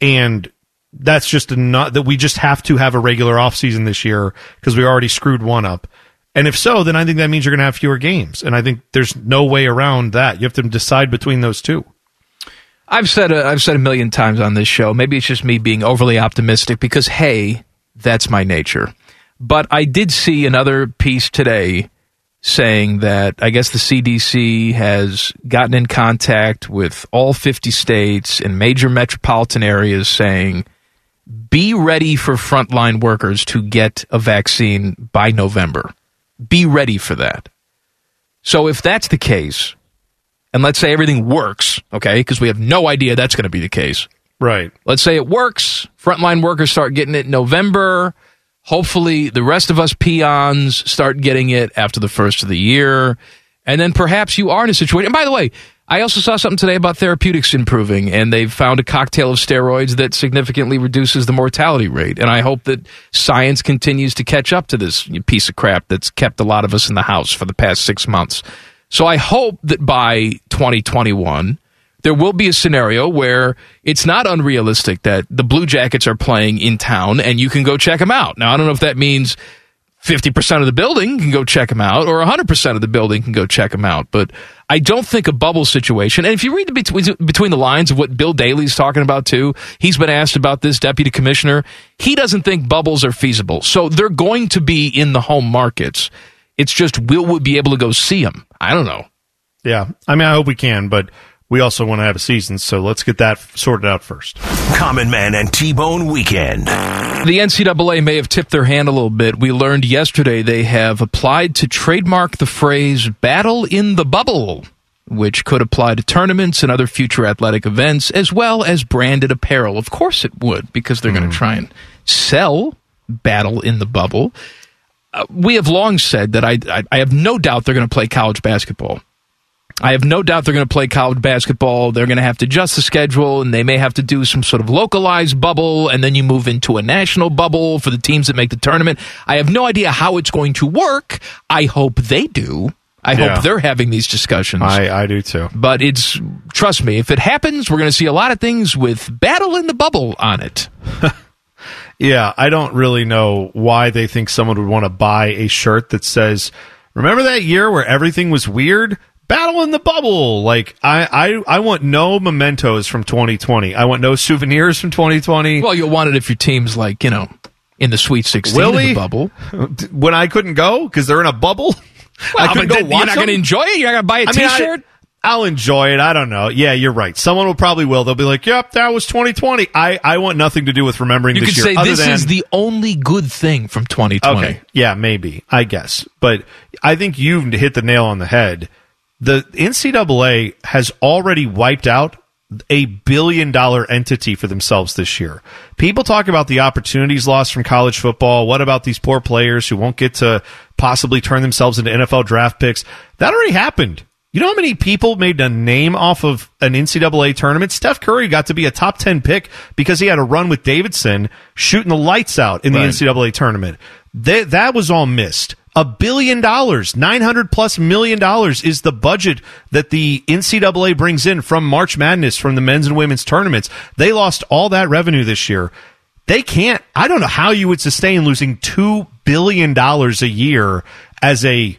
and that's just not that we just have to have a regular offseason this year because we already screwed one up. And if so, then I think that means you're going to have fewer games. And I think there's no way around that. You have to decide between those two. I've said a, I've said a million times on this show. Maybe it's just me being overly optimistic because hey, that's my nature. But I did see another piece today saying that I guess the CDC has gotten in contact with all 50 states and major metropolitan areas saying be ready for frontline workers to get a vaccine by November. Be ready for that. So if that's the case, and let's say everything works, okay, because we have no idea that's going to be the case. Right. Let's say it works. Frontline workers start getting it in November. Hopefully, the rest of us peons start getting it after the first of the year. And then perhaps you are in a situation. And by the way, I also saw something today about therapeutics improving, and they've found a cocktail of steroids that significantly reduces the mortality rate. And I hope that science continues to catch up to this piece of crap that's kept a lot of us in the house for the past six months. So I hope that by 2021, there will be a scenario where it's not unrealistic that the Blue Jackets are playing in town and you can go check them out. Now, I don't know if that means 50% of the building can go check them out or 100% of the building can go check them out. But I don't think a bubble situation, and if you read between, between the lines of what Bill Daly's talking about too, he's been asked about this deputy commissioner. He doesn't think bubbles are feasible. So they're going to be in the home markets. It's just, will we be able to go see them? I don't know. Yeah. I mean, I hope we can, but we also want to have a season, so let's get that sorted out first. Common Man and T Bone Weekend. The NCAA may have tipped their hand a little bit. We learned yesterday they have applied to trademark the phrase battle in the bubble, which could apply to tournaments and other future athletic events, as well as branded apparel. Of course it would, because they're mm. going to try and sell battle in the bubble. Uh, we have long said that I, I, I have no doubt they're going to play college basketball. I have no doubt they're going to play college basketball. They're going to have to adjust the schedule, and they may have to do some sort of localized bubble, and then you move into a national bubble for the teams that make the tournament. I have no idea how it's going to work. I hope they do. I yeah. hope they're having these discussions. I, I do too. But it's, trust me, if it happens, we're going to see a lot of things with battle in the bubble on it. [laughs] yeah, I don't really know why they think someone would want to buy a shirt that says, Remember that year where everything was weird? battle in the bubble. Like I, I, I want no mementos from 2020. I want no souvenirs from 2020. Well, you'll want it if your team's like you know in the Sweet 16 in the bubble. When I couldn't go because they're in a bubble. [laughs] Well, I couldn't go watch You're not going to enjoy it. You're not going to buy a I T-shirt. Mean, I, I'll enjoy it. I don't know. Yeah, you're right. Someone will probably will. They'll be like, "Yep, that was 2020." I, I want nothing to do with remembering you this could year. say this than, is the only good thing from 2020. Okay, yeah, maybe. I guess, but I think you've hit the nail on the head the NCAA has already wiped out a billion dollar entity for themselves this year. People talk about the opportunities lost from college football. What about these poor players who won't get to possibly turn themselves into NFL draft picks? That already happened. You know how many people made a name off of an NCAA tournament? Steph Curry got to be a top 10 pick because he had a run with Davidson shooting the lights out in the right. NCAA tournament. They, that was all missed. A billion dollars, 900 plus million dollars is the budget that the NCAA brings in from March Madness, from the men's and women's tournaments. They lost all that revenue this year. They can't, I don't know how you would sustain losing $2 billion a year as a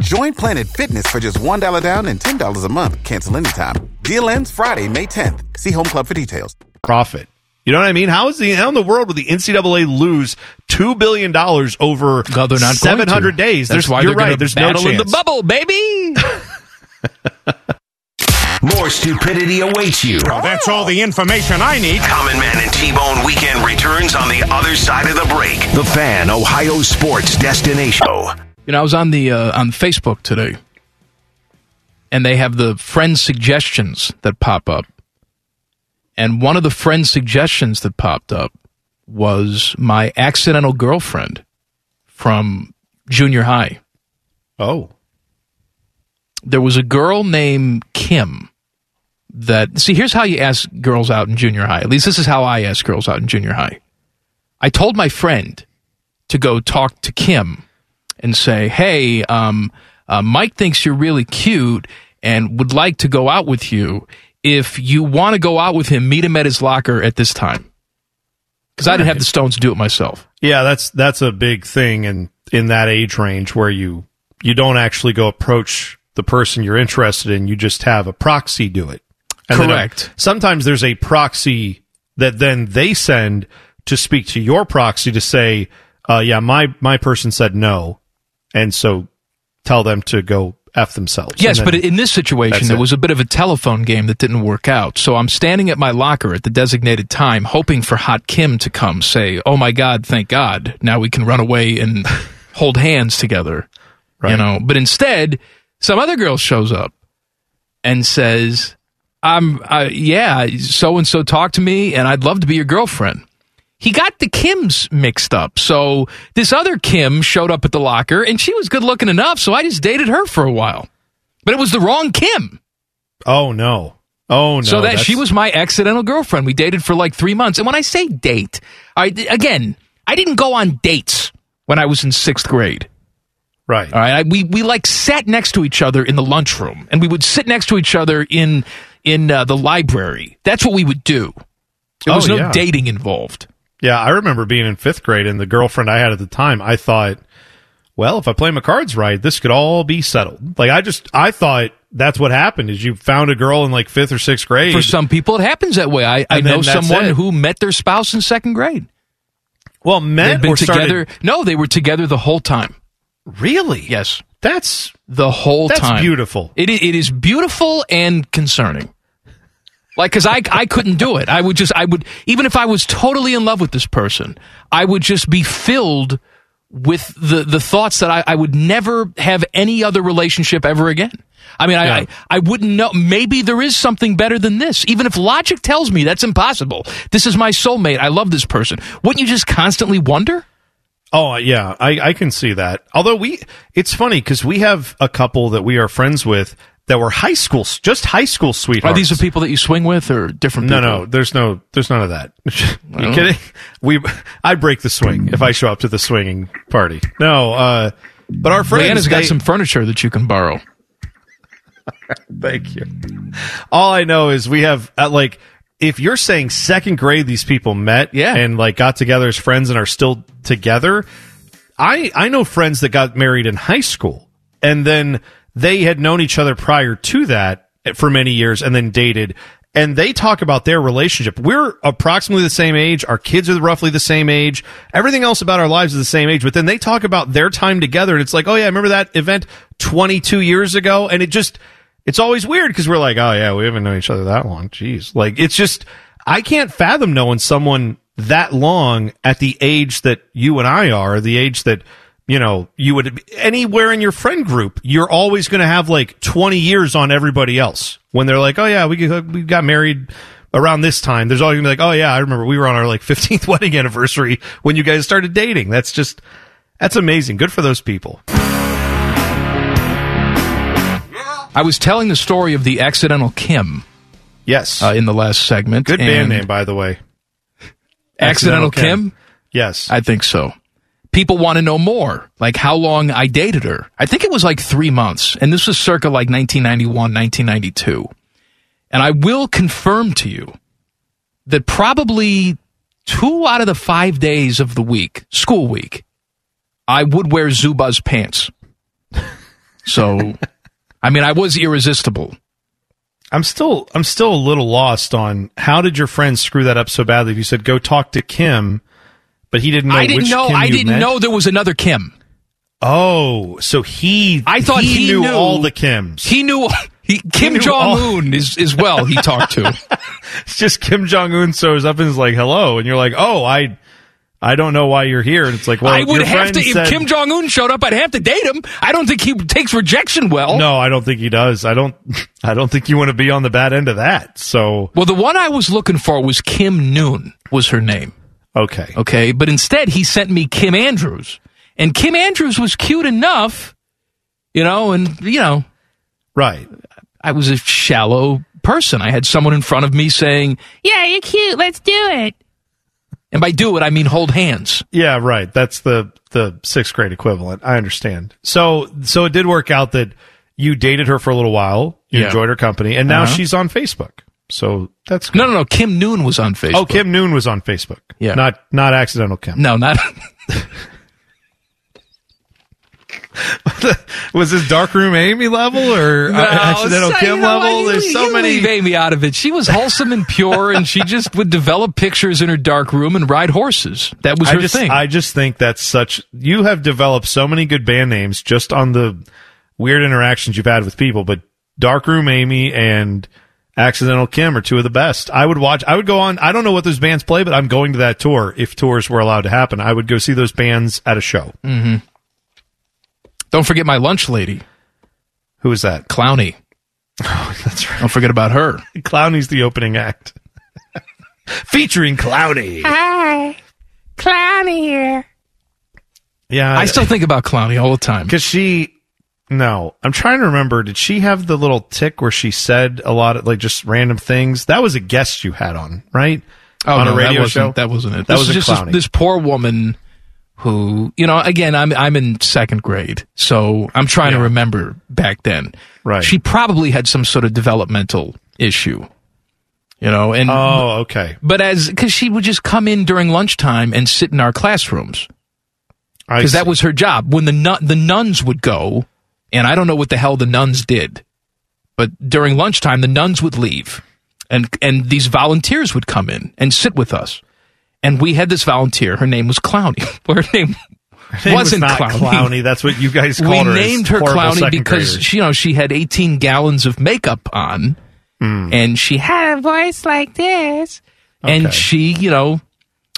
Join Planet Fitness for just $1 down and $10 a month. Cancel anytime. Deal ends Friday, May 10th. See Home Club for details. Profit. You know what I mean? How is the how in the world would the NCAA lose two billion dollars over No, they're not seven hundred days? That's There's, why you're right. There's no battle in the bubble, baby. [laughs] More stupidity awaits you. Well, that's all the information I need. Common Man and T-Bone Weekend returns on the other side of the break. The Fan, Ohio sports destination. You know, I was on the uh, on Facebook today, and they have the friend suggestions that pop up. And one of the friend suggestions that popped up was my accidental girlfriend from junior high. Oh, There was a girl named Kim that see here's how you ask girls out in junior high. At least this is how I ask girls out in junior high. I told my friend to go talk to Kim and say, "Hey, um, uh, Mike thinks you're really cute and would like to go out with you. If you want to go out with him, meet him at his locker at this time." Because I didn't have the stones to do it myself. yeah. That's that's a big thing in in that age range where you you don't actually go approach the person you're interested in. You just have a proxy do it. then a- Correct. sometimes there's a proxy that then they send to speak to your proxy to say, uh, "Yeah, my my person said no," and so tell them to go f themselves. Yes, but in this situation, there it. was a bit of a telephone game that didn't work out. So I'm standing at my locker at the designated time, hoping for Hot Kim to come say, "Oh my God, thank God! Now we can run away and [laughs] hold hands together." You know, but instead, some other girl shows up and says, "I'm, uh, yeah, so and so talked to me, and I'd love to be your girlfriend." He got the Kims mixed up. So this other Kim showed up at the locker, and she was good looking enough. So I just dated her for a while, but it was the wrong Kim. oh no, oh no. so that that's- she was my accidental girlfriend. We dated for like three months. And when I say date, I again, I didn't go on dates when I was in sixth grade. right. All right, I, we we like sat next to each other in the lunchroom, and we would sit next to each other in in uh, the library. That's what we would do. There was Oh, no yeah. dating involved. Yeah, I remember being in fifth grade, and the girlfriend I had at the time, I thought, well, if I play my cards right, this could all be settled. Like I just, I thought that's what happened. Is you found a girl in like fifth or sixth grade. For some people, it happens that way. I, I know someone it. who met their spouse in second grade. well, met They've been or started- together. No, they were together the whole time. Really? Yes, That's the whole That's time. beautiful. It it is beautiful and concerning. Like, cause I I couldn't do it. I would just I would even if I was totally in love with this person, I would just be filled with the the thoughts that I, I would never have any other relationship ever again. I mean, I, Yeah. I I wouldn't know. Maybe there is something better than this. Even if logic tells me that's impossible, this is my soulmate. I love this person. Wouldn't you just constantly wonder? Oh uh, yeah, I, I can see that. Although we, it's funny because we have a couple that we are friends with that were high school, just high school sweethearts. Are these the people that you swing with, or different? No, people? no, there's no, there's none of that. [laughs] you kidding? We, I break the swing if I show up to the swinging party. No, uh, but our friends, Leanna's got they- some furniture that you can borrow. [laughs] Thank you. All I know is we have uh, like if you're saying second grade these people met Yeah. and like got together as friends and are still together. I I know friends that got married in high school and then they had known each other prior to that for many years and then dated and they talk about their relationship. We're approximately the same age. Our kids are roughly the same age. Everything else about our lives is the same age. But then they talk about their time together, and it's like, oh yeah, I remember that event 22 years ago? And it just, it's always weird because we're like, oh yeah, we haven't known each other that long. Jeez, like it's just, I can't fathom knowing someone that long at the age that you and I are, the age that you know, you would anywhere in your friend group, you're always going to have like 20 years on everybody else. When they're like, "Oh yeah, we got- we got married around this time." There's always going to be like, "Oh yeah, I remember we were on our like [laughs] 15th wedding anniversary when you guys started dating." That's just that's amazing. Good for those people. I was telling the story of the accidental Kim Yes. uh, in the last segment. Good band name by the way. Accidental, Kim. Yes. I think so. People want to know more, like how long I dated her. I think it was like three months, and this was circa like 1991, 1992. And I will confirm to you that probably two out of the five days of the week, school week, I would wear Zubaz pants. [laughs] So, I mean, I was irresistible. I'm still I'm still a little lost on how did your friend screw that up so badly? If you said go talk to Kim, but he didn't know I didn't which know. Kim I didn't know there was another Kim. Oh, so he I thought he, knew, knew all the Kims. He knew. He, Kim Jong Un is as well. He talked to. [laughs] It's just Kim Jong Un shows up and is like, "Hello," and you're like, "Oh, I, I don't know why you're here." And it's like, "Well, I would have to. said- if Kim Jong Un showed up, I'd have to date him. I don't think he takes rejection well. No, I don't think he does. I don't. [laughs] I don't think you want to be on the bad end of that. So Well, the one I was looking for was Kim Noon. Was her name? Okay, Okay, but instead he sent me Kim Andrews, and Kim Andrews was cute enough, you know, and you know, right. I was a shallow person. I had someone in front of me saying, Yeah, you're cute. Let's do it. and by do it I mean hold hands. Yeah, right. That's the the sixth grade equivalent. I understand. So so it did work out that you dated her for a little while. You Yeah. enjoyed her company, and now Uh-huh. she's on Facebook. So that's No, no, no. Kim Noon was on Facebook. Oh, Kim Noon was on Facebook. Yeah. not not accidental Kim. No, not. [laughs] Was this darkroom Amy level or uh, No, accidental so- Kim level? You- There's so you many. Leave Amy out of it. She was wholesome and pure, and she just would develop pictures in her dark room and ride horses. That was I her just, thing. I just think that's such. You have developed so many good band names just on the weird interactions you've had with people. But Darkroom Amy and Accidental Kim are two of the best. I would watch. I would go on. I don't know what those bands play, but I'm going to that tour if tours were allowed to happen. I would go see those bands at a show. Mm-hmm. Don't forget my lunch lady, Who is that? Clowny. Oh, [laughs] that's right. Don't forget about her. [laughs] Clowny's the opening act, [laughs] featuring Clowny. Hi. Clowny here. Yeah, I still think about Clowny all the time. because she. No, I'm trying to remember. Did she have the little tick where she said a lot of like just random things? That was a guest you had on, right? Oh, on no, a radio that show. That wasn't it. That was just this, this poor woman who, you know, again, I'm I'm in second grade, so I'm trying to remember back then. Right. She probably had some sort of developmental issue, you know, and Oh, okay. but as because she would just come in during lunchtime and sit in our classrooms because that was her job. When the nun, the nuns would go, and I don't know what the hell the nuns did, but during lunchtime the nuns would leave, and and these volunteers would come in and sit with us, and we had this volunteer. Her name was Clowny. [laughs] Her name. Her name was wasn't not Clowny. Clowny. That's what you guys We her. as named her Clowny because graders. she, you know she had 18 gallons of makeup on, Hmm. and she had Had a voice like this. and she you know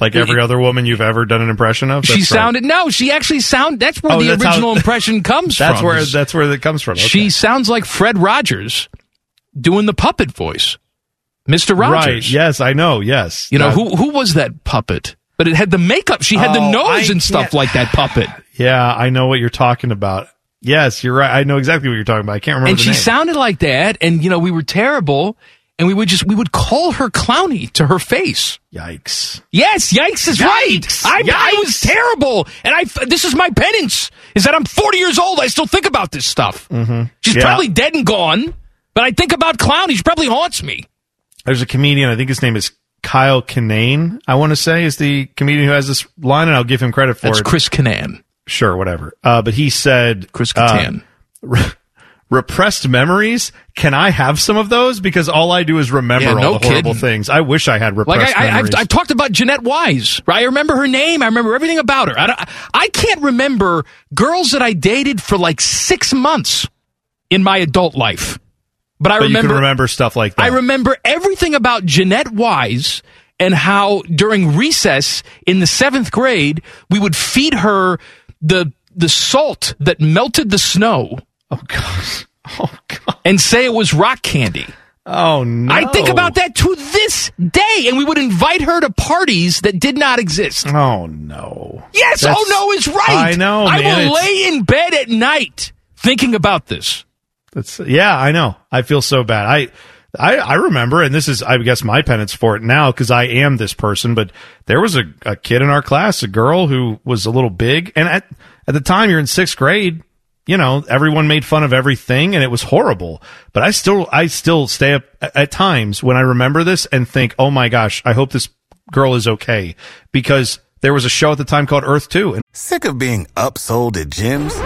like every other woman you've ever done an impression of. she That's right. sounded no she actually sound that's where Oh, the that's how- original impression [laughs] comes That's from where that's where it comes from. Okay. she sounds like fred rogers doing the puppet voice mr rogers right. Yes, I know. Yes, you know who who was that puppet but it had the makeup she had the Oh, nose I and stuff like that puppet Yeah, I know what you're talking about. Yes, you're right. I know exactly what you're talking about. I can't remember. and the she name. sounded like that and you know we were terrible and we would just we would call her clowny to her face Yikes! Yes, yikes is right. I, I was terrible, and I. This is my penance: is that I'm 40 years old. I still think about this stuff. Mm-hmm. She's Yeah. probably dead and gone, but I think about Clowny. She probably haunts me. There's a comedian. I think his name is Kyle Kinane. I want to say is the comedian who has this line, and I'll give him credit for That's it. Chris Canan. Sure, whatever. Uh, but he said, Chris uh, Kattan. [laughs] re- repressed memories. Can I have some of those? Because all I do is remember Yeah, all no the horrible kidding. things. I wish I had Like repressed I, I, I've. I've talked about Jeanette Wise. Right? I remember her name. I remember everything about her. I, don't- I can't remember girls that I dated for like six months in my adult life. But I but you remember can remember stuff like that. I remember everything about Jeanette Wise and how during recess in the seventh grade we would feed her the the salt that melted the snow. Oh gosh. [laughs] Oh god. And say it was rock candy. Oh no. I think about that to this day, and we would invite her to parties that did not exist. Oh no. Yes, oh, That's- oh no is right. I know, I man. will lay in bed at night thinking about this. That's yeah, I know. I feel so bad. I I, I remember, and this is, I guess, my penance for it now because I am this person. But there was a, a kid in our class, a girl who was a little big, and at at the time you're in sixth grade. You know, everyone made fun of everything, and it was horrible. But I still, I still stay up at, times when I remember this and think, "Oh my gosh, I hope this girl is okay," because there was a show at the time called Earth Two, and Sick of being upsold at gyms?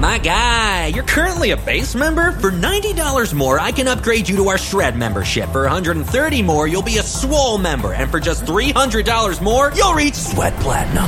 My guy, you're currently a base member. For $90 more, I can upgrade you to our Shred membership. For 130 more, you'll be a Swole member. And for just $300 more, you'll reach Sweat Platinum.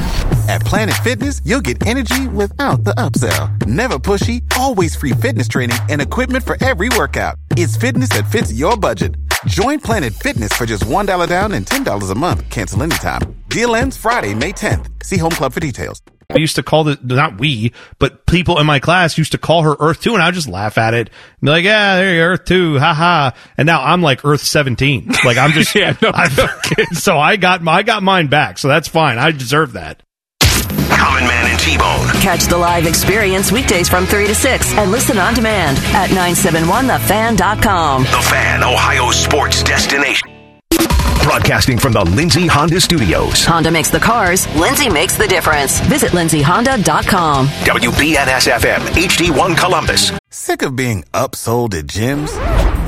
At Planet Fitness, you'll get energy without the upsell. Never pushy, always free fitness training and equipment for every workout. It's fitness that fits your budget. Join Planet Fitness for just $1 down and $10 a month. Cancel anytime. Deal ends Friday, May 10th. See Home Club for details. I used to call the not we, but people in my class used to call her Earth Two, and I would just laugh at it, and be like, "Yeah, there you go, Earth Two, haha." And now I'm like Earth Seventeen, like I'm just [laughs] Yeah, no, [laughs] I'm- [laughs] so I got I got mine back, so that's fine. I deserve that. Common Man and T-Bone. Catch the live experience weekdays from 3 to 6 and listen on demand at 971thefan.com. The Fan, Ohio sports destination. Broadcasting from the Lindsay Honda Studios. Honda makes the cars, Lindsay makes the difference. Visit lindsayhonda.com. WBNS FM, HD1 Columbus. Sick of being upsold at gyms?